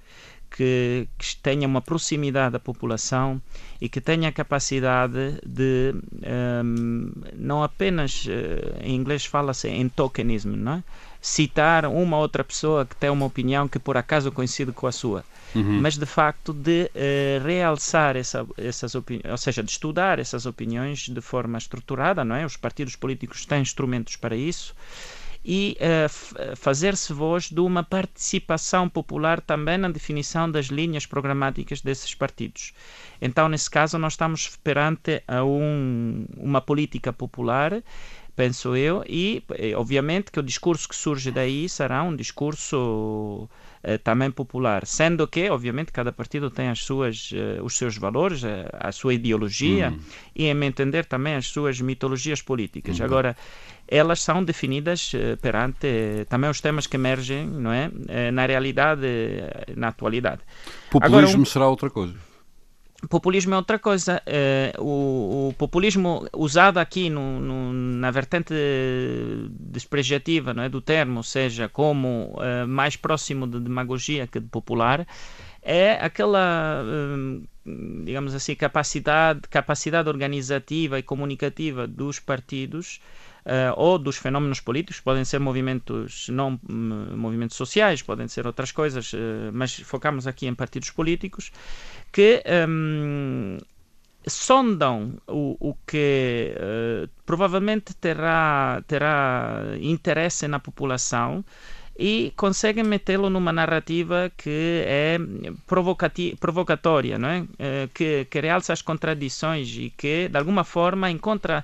C: que, que, tenha uma proximidade da população e que tenha a capacidade de um, não apenas uh, em inglês fala-se em tokenism, não é? Citar uma outra pessoa que tem uma opinião que por acaso coincide com a sua, uhum. mas de facto de uh, realçar essa, essas opiniões, ou seja, de estudar essas opiniões de forma estruturada, não é? Os partidos políticos têm instrumentos para isso e uh, fazer-se voz de uma participação popular também na definição das linhas programáticas desses partidos. Então, nesse caso, nós estamos perante a um, uma política popular penso eu, e eh, obviamente que o discurso que surge daí será um discurso eh, também popular, sendo que, obviamente, cada partido tem as suas, eh, os seus valores, eh, a sua ideologia uhum. e, em me entender, também as suas mitologias políticas. Uhum. Agora, elas são definidas eh, perante eh, também os temas que emergem, não é, na realidade, na atualidade.
B: Populismo Agora, um... será outra coisa
C: populismo é outra coisa. É, o, o, populismo usado aqui no, no, na vertente despreciativa não é, do termo, ou seja, como é, mais próximo de demagogia que de popular, é aquela, digamos assim, capacidade, capacidade organizativa e comunicativa dos partidos uh, ou dos fenómenos políticos, podem ser movimentos não movimentos sociais, podem ser outras coisas, uh, mas focamos aqui em partidos políticos que um, sondam o, o que uh, provavelmente terá, terá interesse na população e conseguem metê-lo numa narrativa que é provocatória, não é? que, que realça as contradições e que, de alguma forma, encontra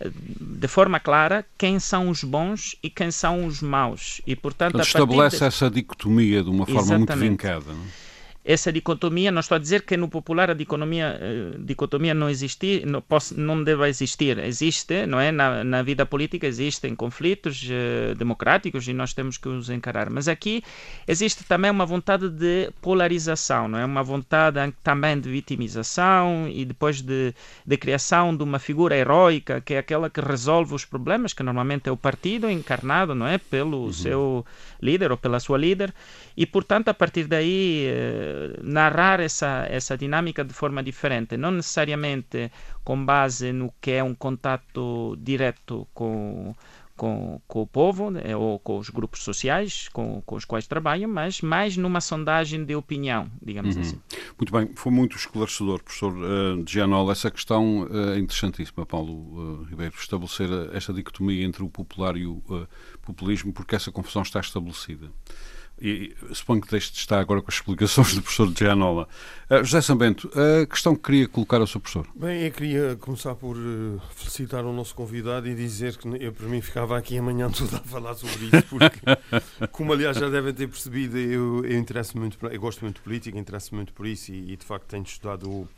C: de forma clara quem são os bons e quem são os maus. E, portanto,
B: estabelece de... essa dicotomia de uma forma Exatamente. muito vincada. Não? É?
C: Essa dicotomia, não estou a dizer que no popular a dicotomia, eh, dicotomia não existe, não, posso, não deve existir. Existe, não é? Na, na vida política existem conflitos uh, democráticos e nós temos que os encarar. Mas aqui existe também uma vontade de polarização, não é? Uma vontade também de vitimização e depois de, de criação de uma figura heróica que é aquela que resolve os problemas, que normalmente é o partido encarnado, não é? Pelo uhum. seu líder ou pela sua líder. E, portanto, a partir daí, eh, narrar essa, essa dinâmica de forma diferente, não necessariamente com base no que é um contato direto com, com, com o povo né, ou com os grupos sociais com, com os quais trabalham, mas mais numa sondagem de opinião, digamos uhum. assim.
B: Muito bem, foi muito esclarecedor, professor uh, Gianol. Essa questão uh, é interessantíssima, Paulo uh, Ribeiro, estabelecer esta dicotomia entre o popular e o uh, populismo, porque essa confusão está estabelecida. E suponho que deixe de estar agora com as explicações do professor Gianola. Uh, José Sambento, a questão que queria colocar ao seu professor.
D: Bem, eu queria começar por uh, felicitar o nosso convidado e dizer que eu, para mim, ficava aqui amanhã [LAUGHS] toda a falar sobre isso, porque, como aliás já devem ter percebido, eu, eu interesso muito, eu gosto muito de política, interesso muito por isso e, e de facto tenho estudado o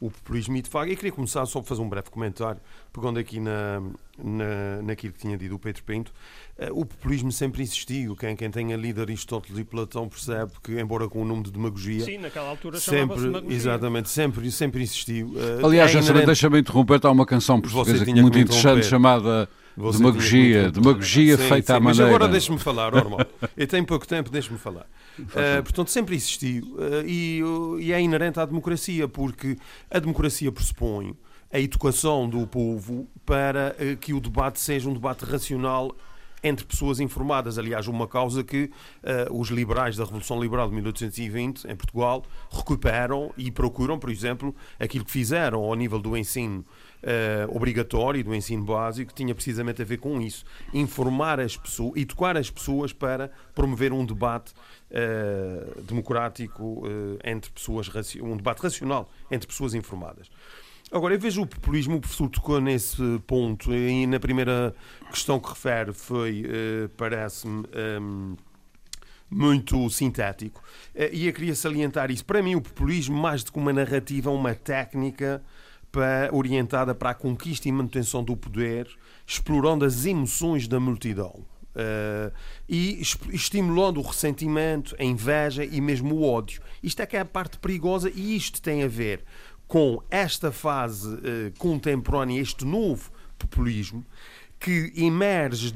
D: o populismo. E de facto, eu queria começar só a fazer um breve comentário, pegando aqui na, na, naquilo que tinha dito o Pedro Pinto. Uh, o populismo sempre existiu. Quem, quem tenha lido Aristóteles e Platão percebe que, embora com o nome de demagogia.
E: Sim, naquela altura
D: sempre, exatamente, sempre, sempre existiu.
B: Uh, Aliás, é inerente... deixa-me interromper, há uma canção portuguesa muito interessante chamada. Você demagogia, demagogia sim, feita sim, à maneira.
D: Mas agora deixe-me falar, normal. Eu tenho pouco tempo, deixe-me falar. Uh, portanto, sempre existiu uh, e, e, é inerente à democracia, porque a democracia pressupõe a educação do povo para uh, que o debate seja um debate racional entre pessoas informadas. Aliás, uma causa que uh, os liberais da Revolução Liberal de 1820 em Portugal recuperam e procuram, por exemplo, aquilo que fizeram ao nível do ensino uh, obrigatório, do ensino básico, tinha precisamente a ver com isso. Informar as pessoas, educar as pessoas para promover um debate uh, democrático entre pessoas, um debate racional entre pessoas informadas. Agora, eu vejo o populismo, o professor tocou nesse ponto, e na primeira questão que refere foi, uh, parece-me, um, ehm, muito sintético. Uh, e eu queria salientar isso. Para mim, o populismo, mais do que uma narrativa, é uma técnica para, orientada para a conquista e manutenção do poder, explorando as emoções da multidão. Uh, e estimulando o ressentimento, a inveja e mesmo o ódio. Isto é que é a parte perigosa e isto tem a ver com esta fase uh, contemporânea, este novo populismo, que emerge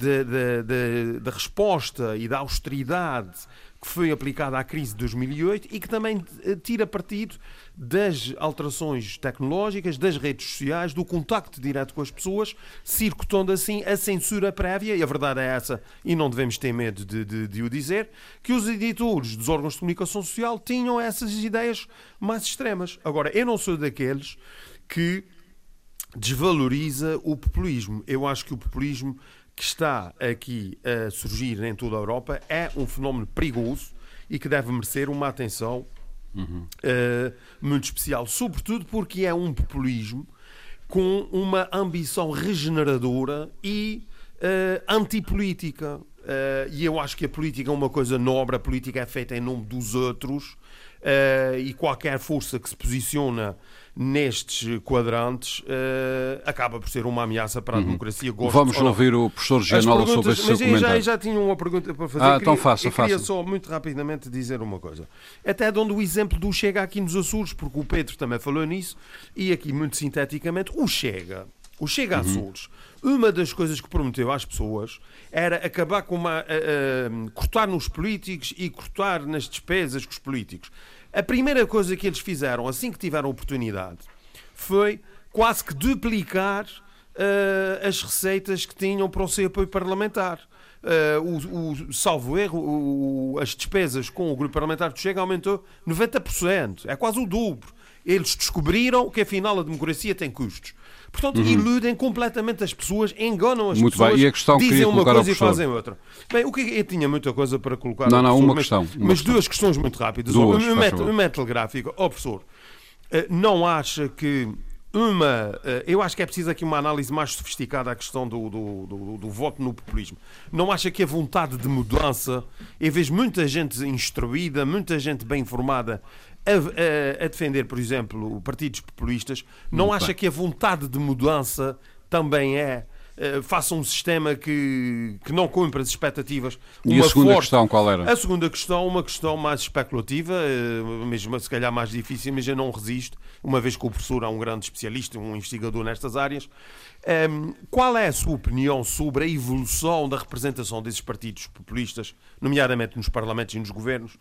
D: da resposta e da austeridade que foi aplicada à crise de 2008 e que também eh, tira partido das alterações tecnológicas, das redes sociais, do contacto direto com as pessoas, circutando assim a censura prévia, e a verdade é essa, e não devemos ter medo de, de, de o dizer, que os editores dos órgãos de comunicação social tinham essas ideias mais extremas. Agora, eu não sou daqueles que desvaloriza o populismo. Eu acho que o populismo que está aqui a surgir em toda a Europa é um fenómeno perigoso e que deve merecer uma atenção uhum. uh, muito especial, sobretudo porque é um populismo com uma ambição regeneradora e uh, antipolítica. Uh, e eu acho que a política é uma coisa nobre, a política é feita em nome dos outros uh, e qualquer força que se posiciona nestes quadrantes uh, acaba por ser uma ameaça para a uhum. democracia.
B: Gosto, Vamos ouvir o professor Gianola sobre esse
D: mas
B: seu comentário.
D: Já, já tinha uma pergunta para fazer.
B: Ah, então faça,
D: eu queria só muito rapidamente dizer uma coisa. Até dando o exemplo do Chega aqui nos Açores, porque o Pedro também falou nisso, e aqui muito sinteticamente, o Chega, o Chega uhum. Açores, uma das coisas que prometeu às pessoas era acabar com uma. Uh, uh, cortar nos políticos e cortar nas despesas com os políticos. A primeira coisa que eles fizeram, assim que tiveram oportunidade, foi quase que duplicar uh, as receitas que tinham para o seu apoio parlamentar. Uh, o, o, salvo erro, o, as despesas com o grupo parlamentar do Chega aumentou 90%. É quase o dobro. Eles descobriram que afinal a democracia tem custos. Portanto, uhum. iludem completamente as pessoas, enganam as
B: Muito
D: pessoas,
B: bem. E a questão
D: dizem uma
B: coisa
D: e fazem outra. Bem, o que eu tinha muita coisa para colocar.
B: Não, não, uma questão.
D: Mas, uma
B: mas
D: duas questões muito rápidas.
B: Duas,
D: uma, uma, uma telegráfica. Ó, oh, professor, eh, não acha que uma. Eh, eu acho que é preciso aqui uma análise mais sofisticada à questão do, do, do, do, voto no populismo. Não acha que a vontade de mudança, em vez de muita gente instruída, muita gente bem informada, a, a, a, defender, por exemplo, partidos populistas, não Muito acha bem. que a vontade de mudança também é faça um sistema que, que não cumpra as expectativas.
B: E a segunda forte... questão qual era?
D: A segunda questão, uma questão mais especulativa, uh, mesmo se calhar mais difícil, mas eu não resisto, uma vez que o professor é um grande especialista, um investigador nestas áreas. Um, qual é a sua opinião sobre a evolução da representação desses partidos populistas, nomeadamente nos parlamentos e nos governos,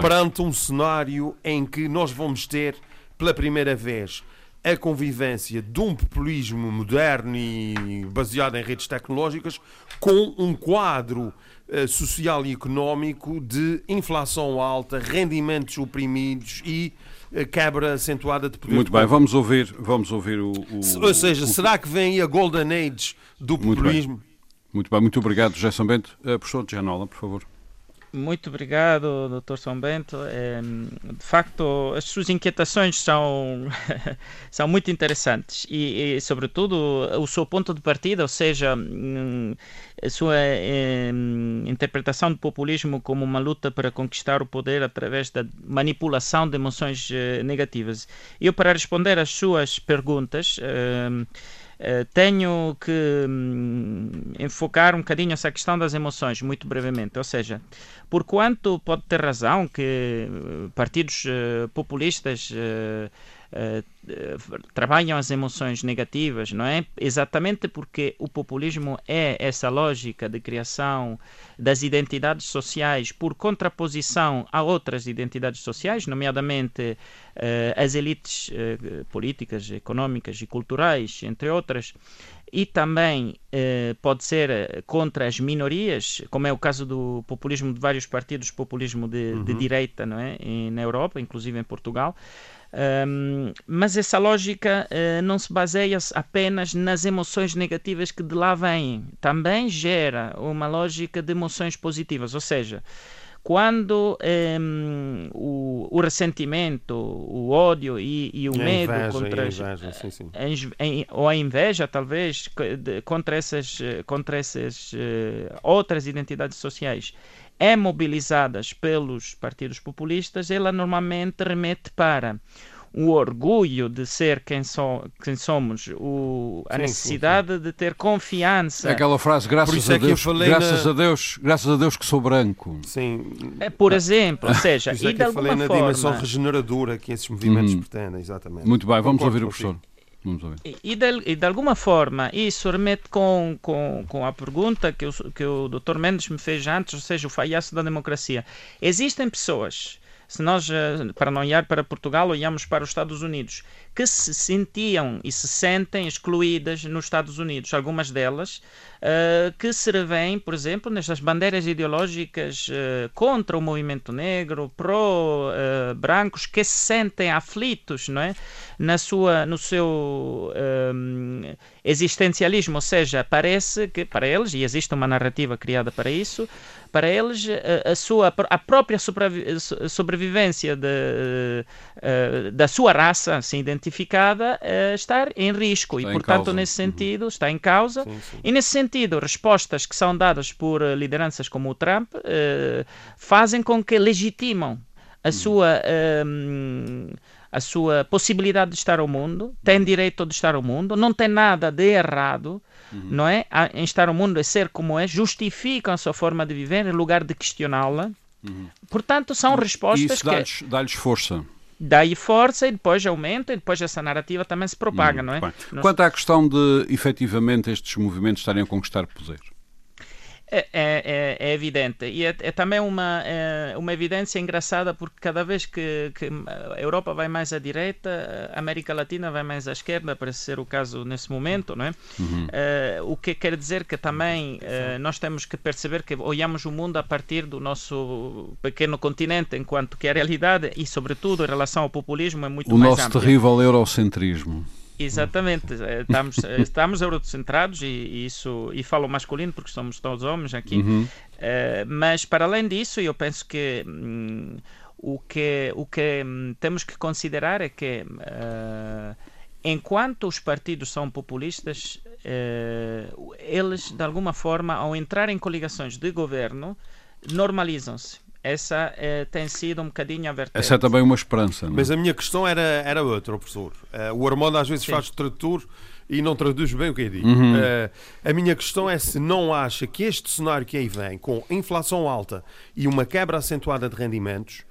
D: perante um cenário em que nós vamos ter, pela primeira vez, a convivência de um populismo moderno e baseado em redes tecnológicas com um quadro uh, social e económico de inflação alta, rendimentos oprimidos e quebra acentuada de poder.
B: Muito bem, vamos ouvir, vamos ouvir o, o
D: Ou seja, o, será que vem a Golden Age do populismo?
B: Muito bem, muito, bem, muito obrigado, José São Bento. Uh, professor Gianola, por favor.
C: Muito obrigado, Dr. São Bento. É, de facto, as suas inquietações são, [LAUGHS] são muito interessantes e, e, sobretudo, o seu ponto de partida, ou seja, hum, a sua é, interpretação do populismo como uma luta para conquistar o poder através da manipulação de emoções eh, negativas. Eu, para responder às suas perguntas, eh, tenho que hum, enfocar um bocadinho essa questão das emoções, muito brevemente. Ou seja, por quanto pode ter razão que eh, partidos uh, populistas uh, trabalham as emoções negativas, não é? Exatamente porque o populismo é essa lógica de criação das identidades sociais por contraposição a outras identidades sociais, nomeadamente uh, as elites uh, políticas, económicas e culturais, entre outras, e também pode ser contra as minorias, como é o caso do populismo de vários partidos, populismo de, uhum. de direita, não é? E, na Europa, inclusive em Portugal. Um, mas essa lógica uh, não se baseia apenas nas emoções negativas que de lá vêm. Também gera uma lógica de emoções positivas, ou seja, quando um, o, o, ressentimento, o ódio e, e o medo
D: inveja,
C: contra
D: a inveja, sim, sim.
C: A, ou a inveja talvez contra essas contra essas uh, outras identidades sociais é mobilizadas pelos partidos populistas, ela normalmente remete para o orgulho de ser quem, so, quem somos, o, a sim, necessidade sim, sim. de ter confiança.
B: É aquela frase, graças, a, é Deus, graças na... a Deus, graças a Deus que sou branco.
D: Sim.
C: É, por exemplo, ou seja,
D: Por isso é que
C: de
D: eu falei na
C: forma...
D: dimensão regeneradora que esses movimentos hum. pretendem, exatamente.
B: Muito bem, vamos ouvir o professor.
C: E, e, de, e, de, alguma forma, isso remete com, com, com a pergunta que o, que o Dr. Mendes me fez antes, ou seja, o falhaço da democracia. Existem pessoas, se nós, eh, para não olhar para Portugal, olhamos para os Estados Unidos, que se sentiam e se sentem excluídas nos Estados Unidos. Algumas delas uh, que se por exemplo, nestas bandeiras ideológicas uh, contra o movimento negro, pró-brancos, uh, que se sentem aflitos não é? Na sua, no seu existencialismo, ou seja, parece que para eles, e existe uma narrativa criada para isso, para eles a, sua, a própria sobrevivência de, da sua raça, assim, identificada, está em risco. Está e, portanto, causa. nesse uhum. sentido, uhum. está em causa. Sim, sim. E, nesse sentido, respostas que são dadas por eh, lideranças como o Trump fazem com que legitimam a hum. sua. Uh, a sua possibilidade de estar ao mundo, tem direito de estar ao mundo, não tem nada de errado, uhum. não é? Em estar ao mundo é ser como é, justificam a sua forma de viver em lugar de questioná-la. Uhum. Portanto, são respostas
B: Isso dá-lhes que... dá força
C: dá-lhe força e depois aumenta e depois essa narrativa também se propaga, hum, não é?
B: Quanto à questão de efetivamente estes movimentos estarem a conquistar poder?
C: É, é, é, é, evidente. E é, é também uma, é, uma evidência engraçada porque cada vez que, que, a Europa vai mais à direita, a América Latina vai mais à esquerda, parece ser o caso nesse momento, não é? Uhum. É, o que quer dizer que também é, nós temos que perceber que olhamos o mundo a partir do nosso pequeno continente, enquanto que a realidade, e sobretudo em relação ao populismo, é muito
B: o
C: mais
B: ampla. O nosso terrível eurocentrismo.
C: Exatamente, eh, estamos, eh, estamos eurocentrados e, e, isso e falo masculino porque somos todos homens aqui, uhum. uh, mas para além disso eu penso que hum, o que o que hum, temos que considerar é que uh, enquanto os partidos são populistas, uh, eles de alguma forma ao entrar em coligações de governo normalizam-se essa é, tem sido um bocadinho a vertente.
B: Essa é também uma esperança. Não? É?
D: Mas a minha questão era, era outra, professor. Uh, o Armando às vezes Sim. faz tradutor e não traduz bem o que eu digo. Uhum. Uh, a minha questão é se não acha que este cenário que aí vem, com inflação alta e uma quebra acentuada de rendimentos,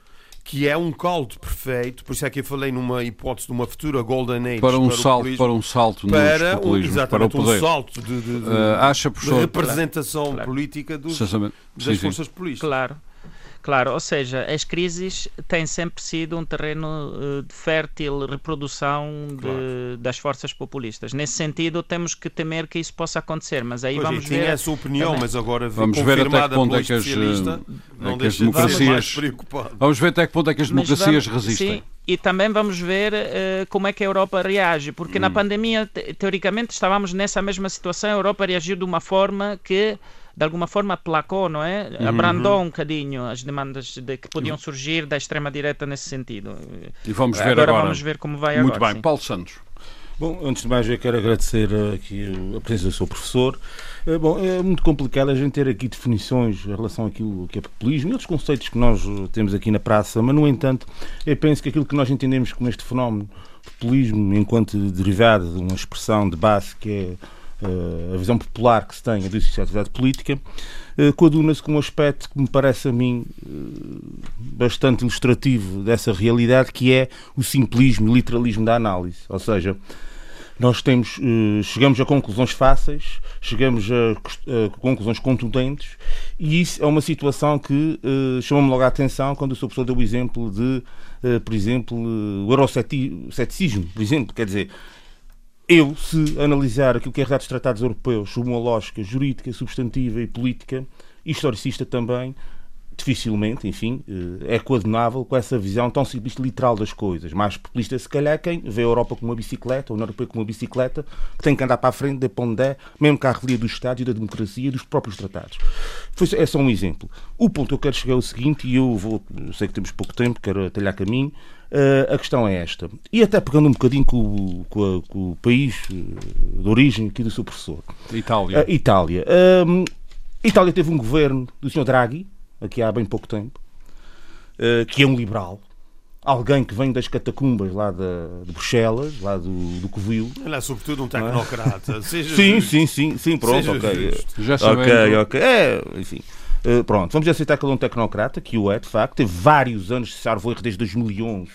D: que é um caldo perfeito, por isso é que eu falei numa hipótese de uma futura Golden Age
B: para um para salto, para um salto
D: para
B: um,
D: exatamente,
B: para o poder.
D: um salto de, de, de,
B: uh, acha,
D: de representação claro. política dos, das sim, forças políticas.
C: Claro. Claro, ou seja, as crises têm sempre sido um terreno uh, de fértil reprodução claro. de, das forças populistas. Nesse sentido, temos que temer que isso possa acontecer, mas aí pois vamos
D: é,
C: ver...
D: Tinha essa opinião, também. mas agora
B: vamos ver até que ponto é que as,
D: não
B: é que as democracias... Vamos ver até que ponto é que as democracias vamos, resistem.
C: Sim, e também vamos ver uh, como é que a Europa reage, porque hum. na pandemia, te, teoricamente, estávamos nessa mesma situação, a Europa reagiu de uma forma que de alguma forma aplacou, não é? Uhum. Abrandou um bocadinho as demandas de, que podiam surgir da extrema-direita nesse sentido.
B: E vamos ver agora.
C: agora. vamos ver como vai
B: Muito
C: agora.
B: Muito bem.
C: Sim.
B: Paulo Santos.
F: Bom, antes de mais eu quero agradecer eh, aqui a presença do seu professor. Eh, bom, é muito complicado a gente ter aqui definições em relação àquilo que é populismo e outros conceitos que nós eh, temos aqui na praça, mas no entanto eu penso que aquilo que nós entendemos como este fenómeno populismo enquanto derivado de uma expressão de base que é a visão popular que se tem da atividade política, coaduna-se com um aspecto que me parece a mim bastante ilustrativo dessa realidade, que é o simplismo e literalismo da análise. Ou seja, nós temos, chegamos a conclusões fáceis, chegamos a, conclusões contundentes e isso é uma situação que chamou-me logo a atenção quando o Sr. Professor deu o exemplo de, por exemplo, o euroceticismo, por exemplo, quer dizer, eu, se analisar aquilo que é a dos tratados europeus sob uma lógica jurídica, substantiva e política, historicista também, dificilmente, enfim, eh, é coordenável com essa visão tão simplista literal das coisas. Mais populista, se calhar, quem vê a Europa como uma bicicleta, ou a União Europeia como uma bicicleta, que tem que andar para a frente, de onde mesmo com a relia do Estado e da democracia e dos próprios tratados. Foi, é só um exemplo. O ponto que eu quero chegar é o seguinte, e eu vou, sei que temos pouco tempo, quero atalhar caminho, a questão é esta. E até pegando um bocadinho com, com, a, com o país eh, de origem aqui do seu professor.
B: Itália.
F: Uh, Itália. Uh, Itália teve um governo do Sr. Draghi, aqui há bem pouco tempo, que é um liberal. Alguém que vem das catacumbas lá de, de Bruxelas, lá do, do Covil.
D: Ele é sobretudo um tecnocrata. [LAUGHS] Seja
F: sim, sim, sim, sim, pronto, Seja ok.
B: Justo. Já sabemos.
F: Ok, ok. É, enfim. Uh, pronto, vamos aceitar que ele é um tecnocrata, que o é, de facto, teve vários anos, se salvo erro, desde 2011,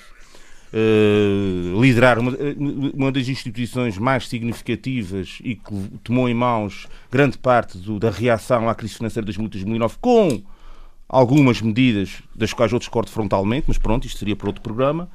F: uh, liderar uma, eh, uma, das instituições mais significativas e que tomou em mãos grande parte do, da reação à crise financeira de 2009 com algumas medidas das quais eu discordo frontalmente, mas pronto, isto seria para outro programa.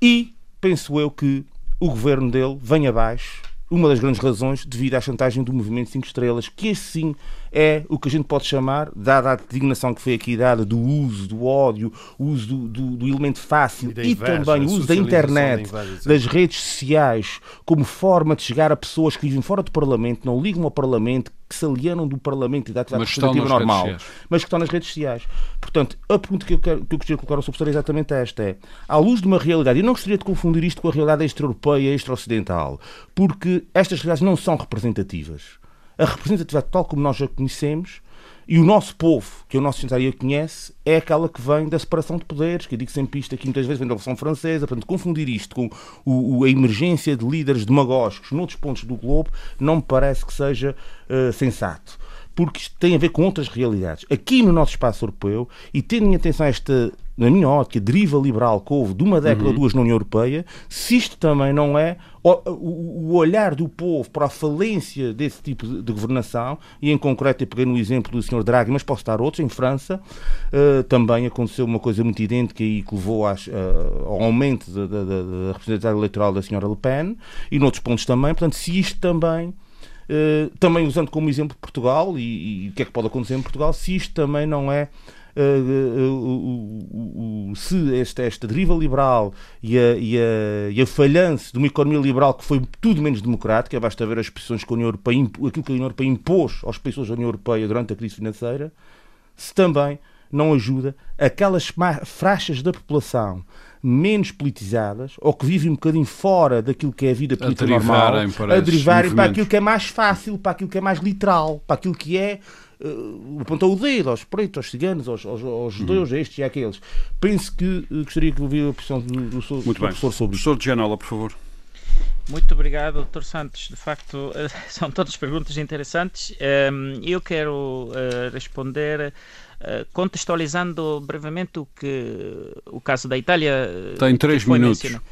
F: E penso eu que o governo dele vem abaixo, uma das grandes razões devido à chantagem do movimento 5 estrelas, que assim é o que a gente pode chamar, dada a designação que foi aqui dada do uso do ódio, o uso do, do, do elemento fácil e, e também o uso da internet, das redes sociais, como forma de chegar a pessoas que vivem fora do Parlamento, não ligam ao Parlamento, que se alienam do Parlamento e da atividade legislativa normal, mas que estão nas redes sociais. Portanto, a pergunta que eu, quero, que eu gostaria de colocar ao seu professor é exatamente esta: é, à luz de uma realidade, e não gostaria de confundir isto com a realidade extra-europeia extra-ocidental, porque estas realidades não são representativas a representatividade tal como nós a conhecemos e o nosso povo, que o nosso centenário conhece, é aquela que vem da separação de poderes, que eu digo sempre isto aqui muitas vezes, vem da Revolução Francesa. Portanto, confundir isto com o, a emergência de líderes demagógicos noutros pontos do globo não me parece que seja uh, sensato. Porque isto tem a ver com outras realidades. Aqui no nosso espaço europeu, e tendo em atenção esta na minha ótica, deriva liberal que houve de uma década uhum. ou duas na União Europeia, se isto também não é o, olhar do povo para a falência desse tipo de, de, governação, e em concreto eu peguei no exemplo do Sr. Draghi, mas posso dar outros, em França uh, também aconteceu uma coisa muito idêntica e que levou às, uh, ao aumento da, da, da representatividade eleitoral da Sra. Le Pen, e noutros pontos também, portanto, se isto também Uh, também usando como exemplo Portugal e, e, o que é que pode acontecer em Portugal, se isto também não é uh, uh, se esta, esta deriva liberal e a, e, a, e a falhança de uma economia liberal que foi tudo menos democrática, basta ver as expressões que a União Europeia, aquilo que a União Europeia impôs aos países da União Europeia durante a crise financeira, se também não ajuda aquelas faixas da população menos politizadas ou que vivem um bocadinho fora daquilo que é a vida política normal, a derivarem para aquilo que é mais fácil, para aquilo que é mais literal, para aquilo que é uh, apontou o dedo aos pretos, aos ciganos, aos, aos, aos judeus, uhum. estes e aqueles. Penso que uh, gostaria que ouvir a opinião do, do, do,
B: Muito
F: do professor sobre
B: isso. Professor de Gianola, por favor.
C: Muito obrigado, Dr. Santos. De facto, [LAUGHS] são todas perguntas interessantes. Um, eu quero uh, responder uh, contextualizando brevemente o que o caso da Itália.
B: Tem três minutos. Mencionado.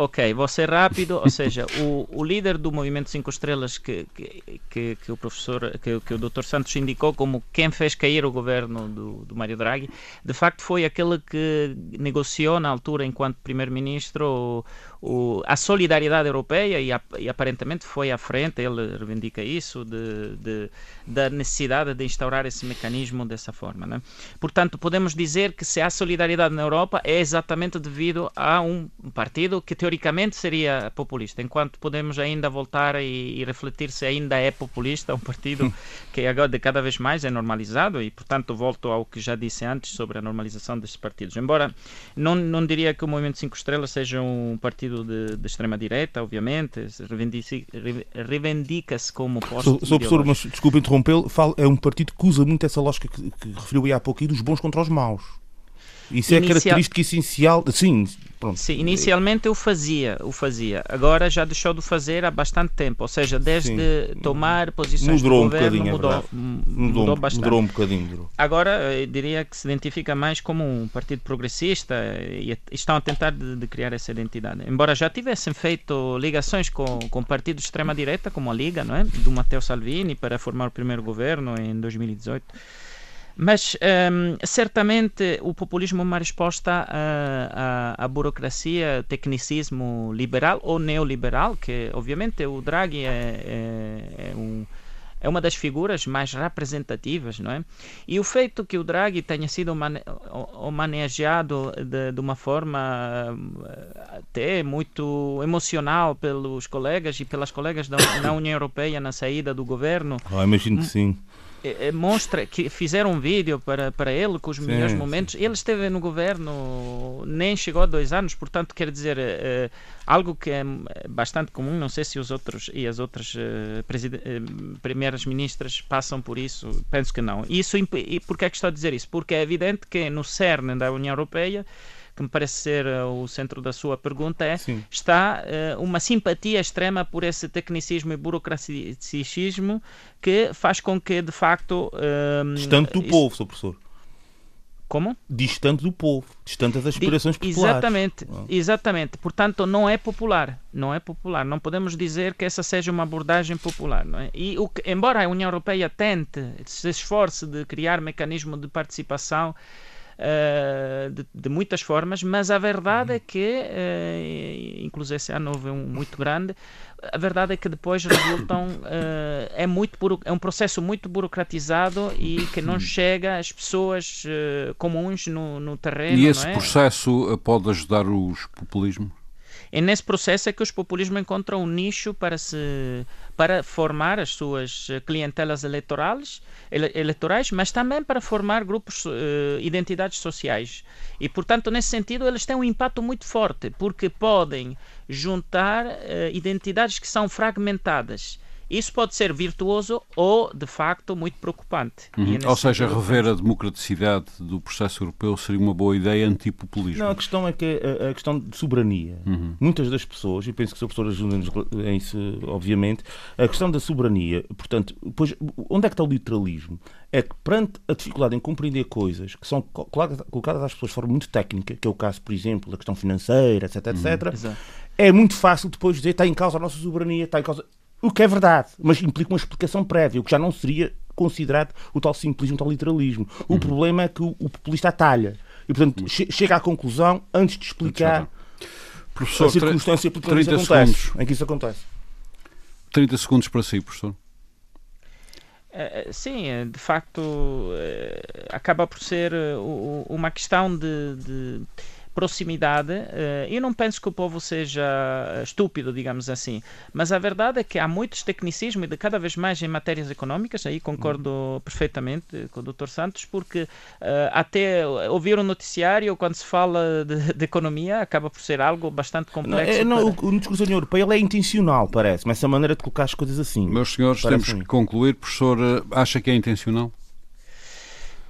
C: Ok, vou ser rápido, ou seja, o, o líder do Movimento 5 Estrelas que, que, que, que o professor, que, que, o Dr. Santos indicou como quem fez cair o governo do, do Mário Draghi, de facto foi aquele que negociou na altura, enquanto primeiro-ministro, o, a solidariedade europeia e, a, e, aparentemente foi à frente, ele reivindica isso, de, de, da necessidade de instaurar esse mecanismo dessa forma. Né? Portanto, podemos dizer que se há solidariedade na Europa é exatamente devido a um partido que teoricamente seria populista, enquanto podemos ainda voltar e, e refletir se ainda é populista, um partido que agora de cada vez mais é normalizado e, portanto, volto ao que já disse antes sobre a normalização desses partidos. Embora não, não diria que o Movimento 5 Estrelas seja um partido partido de, de extrema-direita, obviamente, reivindica-se como posto.
F: Sou professor, mas desculpe interrompê-lo, é um partido que usa muito essa lógica que, que referiu aí há pouco dos bons contra os maus. Isso é Inicial... característica essencial. Sim, Pronto.
C: Sim, inicialmente eu fazia, o fazia. Agora já deixou de fazer há bastante tempo. Ou seja, desde Sim. tomar posições
F: mudou
C: do governo,
F: um
C: mudou,
F: é mudou, mudou, bastante. Mudou um bocadinho. Mudou.
C: Agora eu diria que se identifica mais como um partido progressista e estão a tentar de, de criar essa identidade. Embora já tivessem feito ligações com, com partidos de extrema-direita, como a Liga, não é? do Matteo Salvini, para formar o primeiro governo em 2018. Mas um, certamente o populismo é uma resposta à, burocracia, tecnicismo liberal ou neoliberal, que obviamente o Draghi é, é, é um é uma das figuras mais representativas, não é? E o feito que o Draghi tenha sido mane manejado de, de, uma forma até muito emocional pelos colegas e pelas colegas da, da União Europeia na saída do governo.
F: Oh, imagino que sim.
C: É, é, mostra que fizeram um vídeo para, para ele com os sim, melhores momentos. Sim. Ele esteve no governo, nem chegou a dois anos, portanto, quer dizer, é, algo que é bastante comum. Não sei se os outros e as outras é, primeiras ministras passam por isso, penso que não. Isso, e por que é que estou a dizer isso? Porque é evidente que no cerne da União Europeia que me parece ser eh, o centro da sua pergunta, é Sim. está uh, uma simpatia extrema por esse tecnicismo e burocraticismo que faz com que, de facto...
F: Uh, distante do povo, Sr. Professor.
C: Como?
F: Distante do povo, distante das aspirações populares.
C: Exatamente, ah. exatamente. Portanto, não é popular, não é popular. Não podemos dizer que essa seja uma abordagem popular, não é? E o que, embora a União Europeia tente, se esforce de criar mecanismo de participação uh, de, de, muitas formas, mas a verdade é que, uh, inclusive esse ano houve um muito grande, a verdade é que depois resultam uh, é muito é um processo muito burocratizado e que não chega às pessoas comuns no, no terreno.
B: E esse
C: é?
B: processo pode ajudar os populismos?
C: É nesse processo é que os populismos encontram um nicho para se para formar as suas eh, clientelas eleitorais, ele, eleitorais, mas também para formar grupos, uh, identidades sociais. E, portanto, nesse sentido, eles têm um impacto muito forte, porque podem juntar uh, identidades que são fragmentadas isso pode ser virtuoso ou, de facto, muito preocupante.
B: Uhum. É ou seja, rever a democraticidade do processo europeu seria uma boa ideia antipopulismo.
F: Não, a questão é que a, a questão de soberania. Uhum. Muitas das pessoas, e penso que o Sr. Professor ajuda-nos em isso, obviamente, a questão da soberania, portanto, pois, onde é que está o literalismo? É que, perante a dificuldade em compreender coisas que são colocadas às pessoas de forma muito técnica, que é o caso, por exemplo, da questão financeira, etc, etc, uhum. é muito fácil depois dizer está em causa a nossa soberania, está em causa o que é verdade, mas implica uma explicação prévia, o que já não seria considerado o tal simplismo, o tal literalismo. O uhum. problema é que o, o, populista atalha. E, portanto, uhum. che chega à conclusão antes de explicar professor, a circunstância por que isso acontece, segundos. em que isso acontece.
B: 30 segundos para si, professor.
C: Uh, sim, eh, de facto, uh, acaba por ser uh, uma questão de, de proximidade. Eh, eu não penso que o povo seja estúpido, digamos assim, mas a verdade é que há muitos tecnicismos e de cada vez mais em matérias económicas, aí concordo uhum. perfeitamente com o Dr. Santos, porque eh, até ouvir um noticiário quando se fala de, de economia acaba por ser algo bastante complexo.
F: Não, é, não, para... O discurso da União Europeia é intencional, parece, mas essa maneira de colocar as coisas assim.
B: Meus senhores, temos que concluir. Professor, eh, acha que é intencional?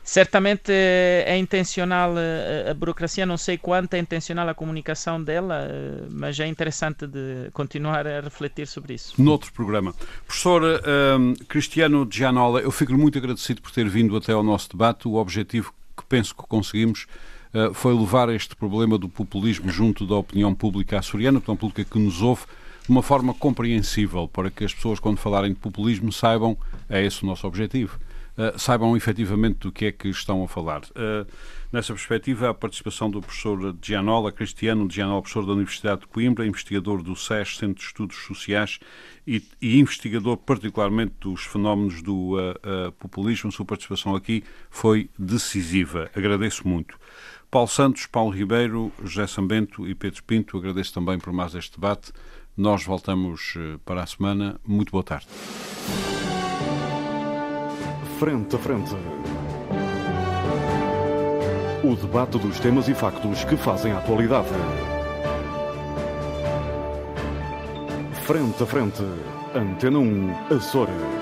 C: Certamente eh, é intencional eh, a burocracia, não sei quanto é intencional a comunicação dela, eh, mas é interessante de continuar a refletir sobre isso.
B: Noutro programa. Professor um, Cristiano Gianola, eu fico muito agradecido por ter vindo até ao nosso debate. O objetivo que penso que conseguimos uh, foi levar este problema do populismo junto da opinião pública açoriana, opinião pública que nos ouve, de uma forma compreensível, para que as pessoas, quando falarem de populismo, saibam, é esse o nosso objetivo uh, saibam efetivamente do que é que estão a falar. Uh, nessa perspectiva, a participação do professor Gianola Cristiano Gianola, professor da Universidade de Coimbra, investigador do SES, Centro de Estudos Sociais, e, e investigador particularmente dos fenómenos do uh, populismo, sua participação aqui foi decisiva. Agradeço muito. Paulo Santos, Paulo Ribeiro, José Sambento e Pedro Pinto, agradeço também por mais este debate. Nós voltamos para a semana. Muito boa tarde.
A: Frente a Frente. O debate dos temas e factos que fazem a atualidade. Frente a Frente. Antena 1, Açores.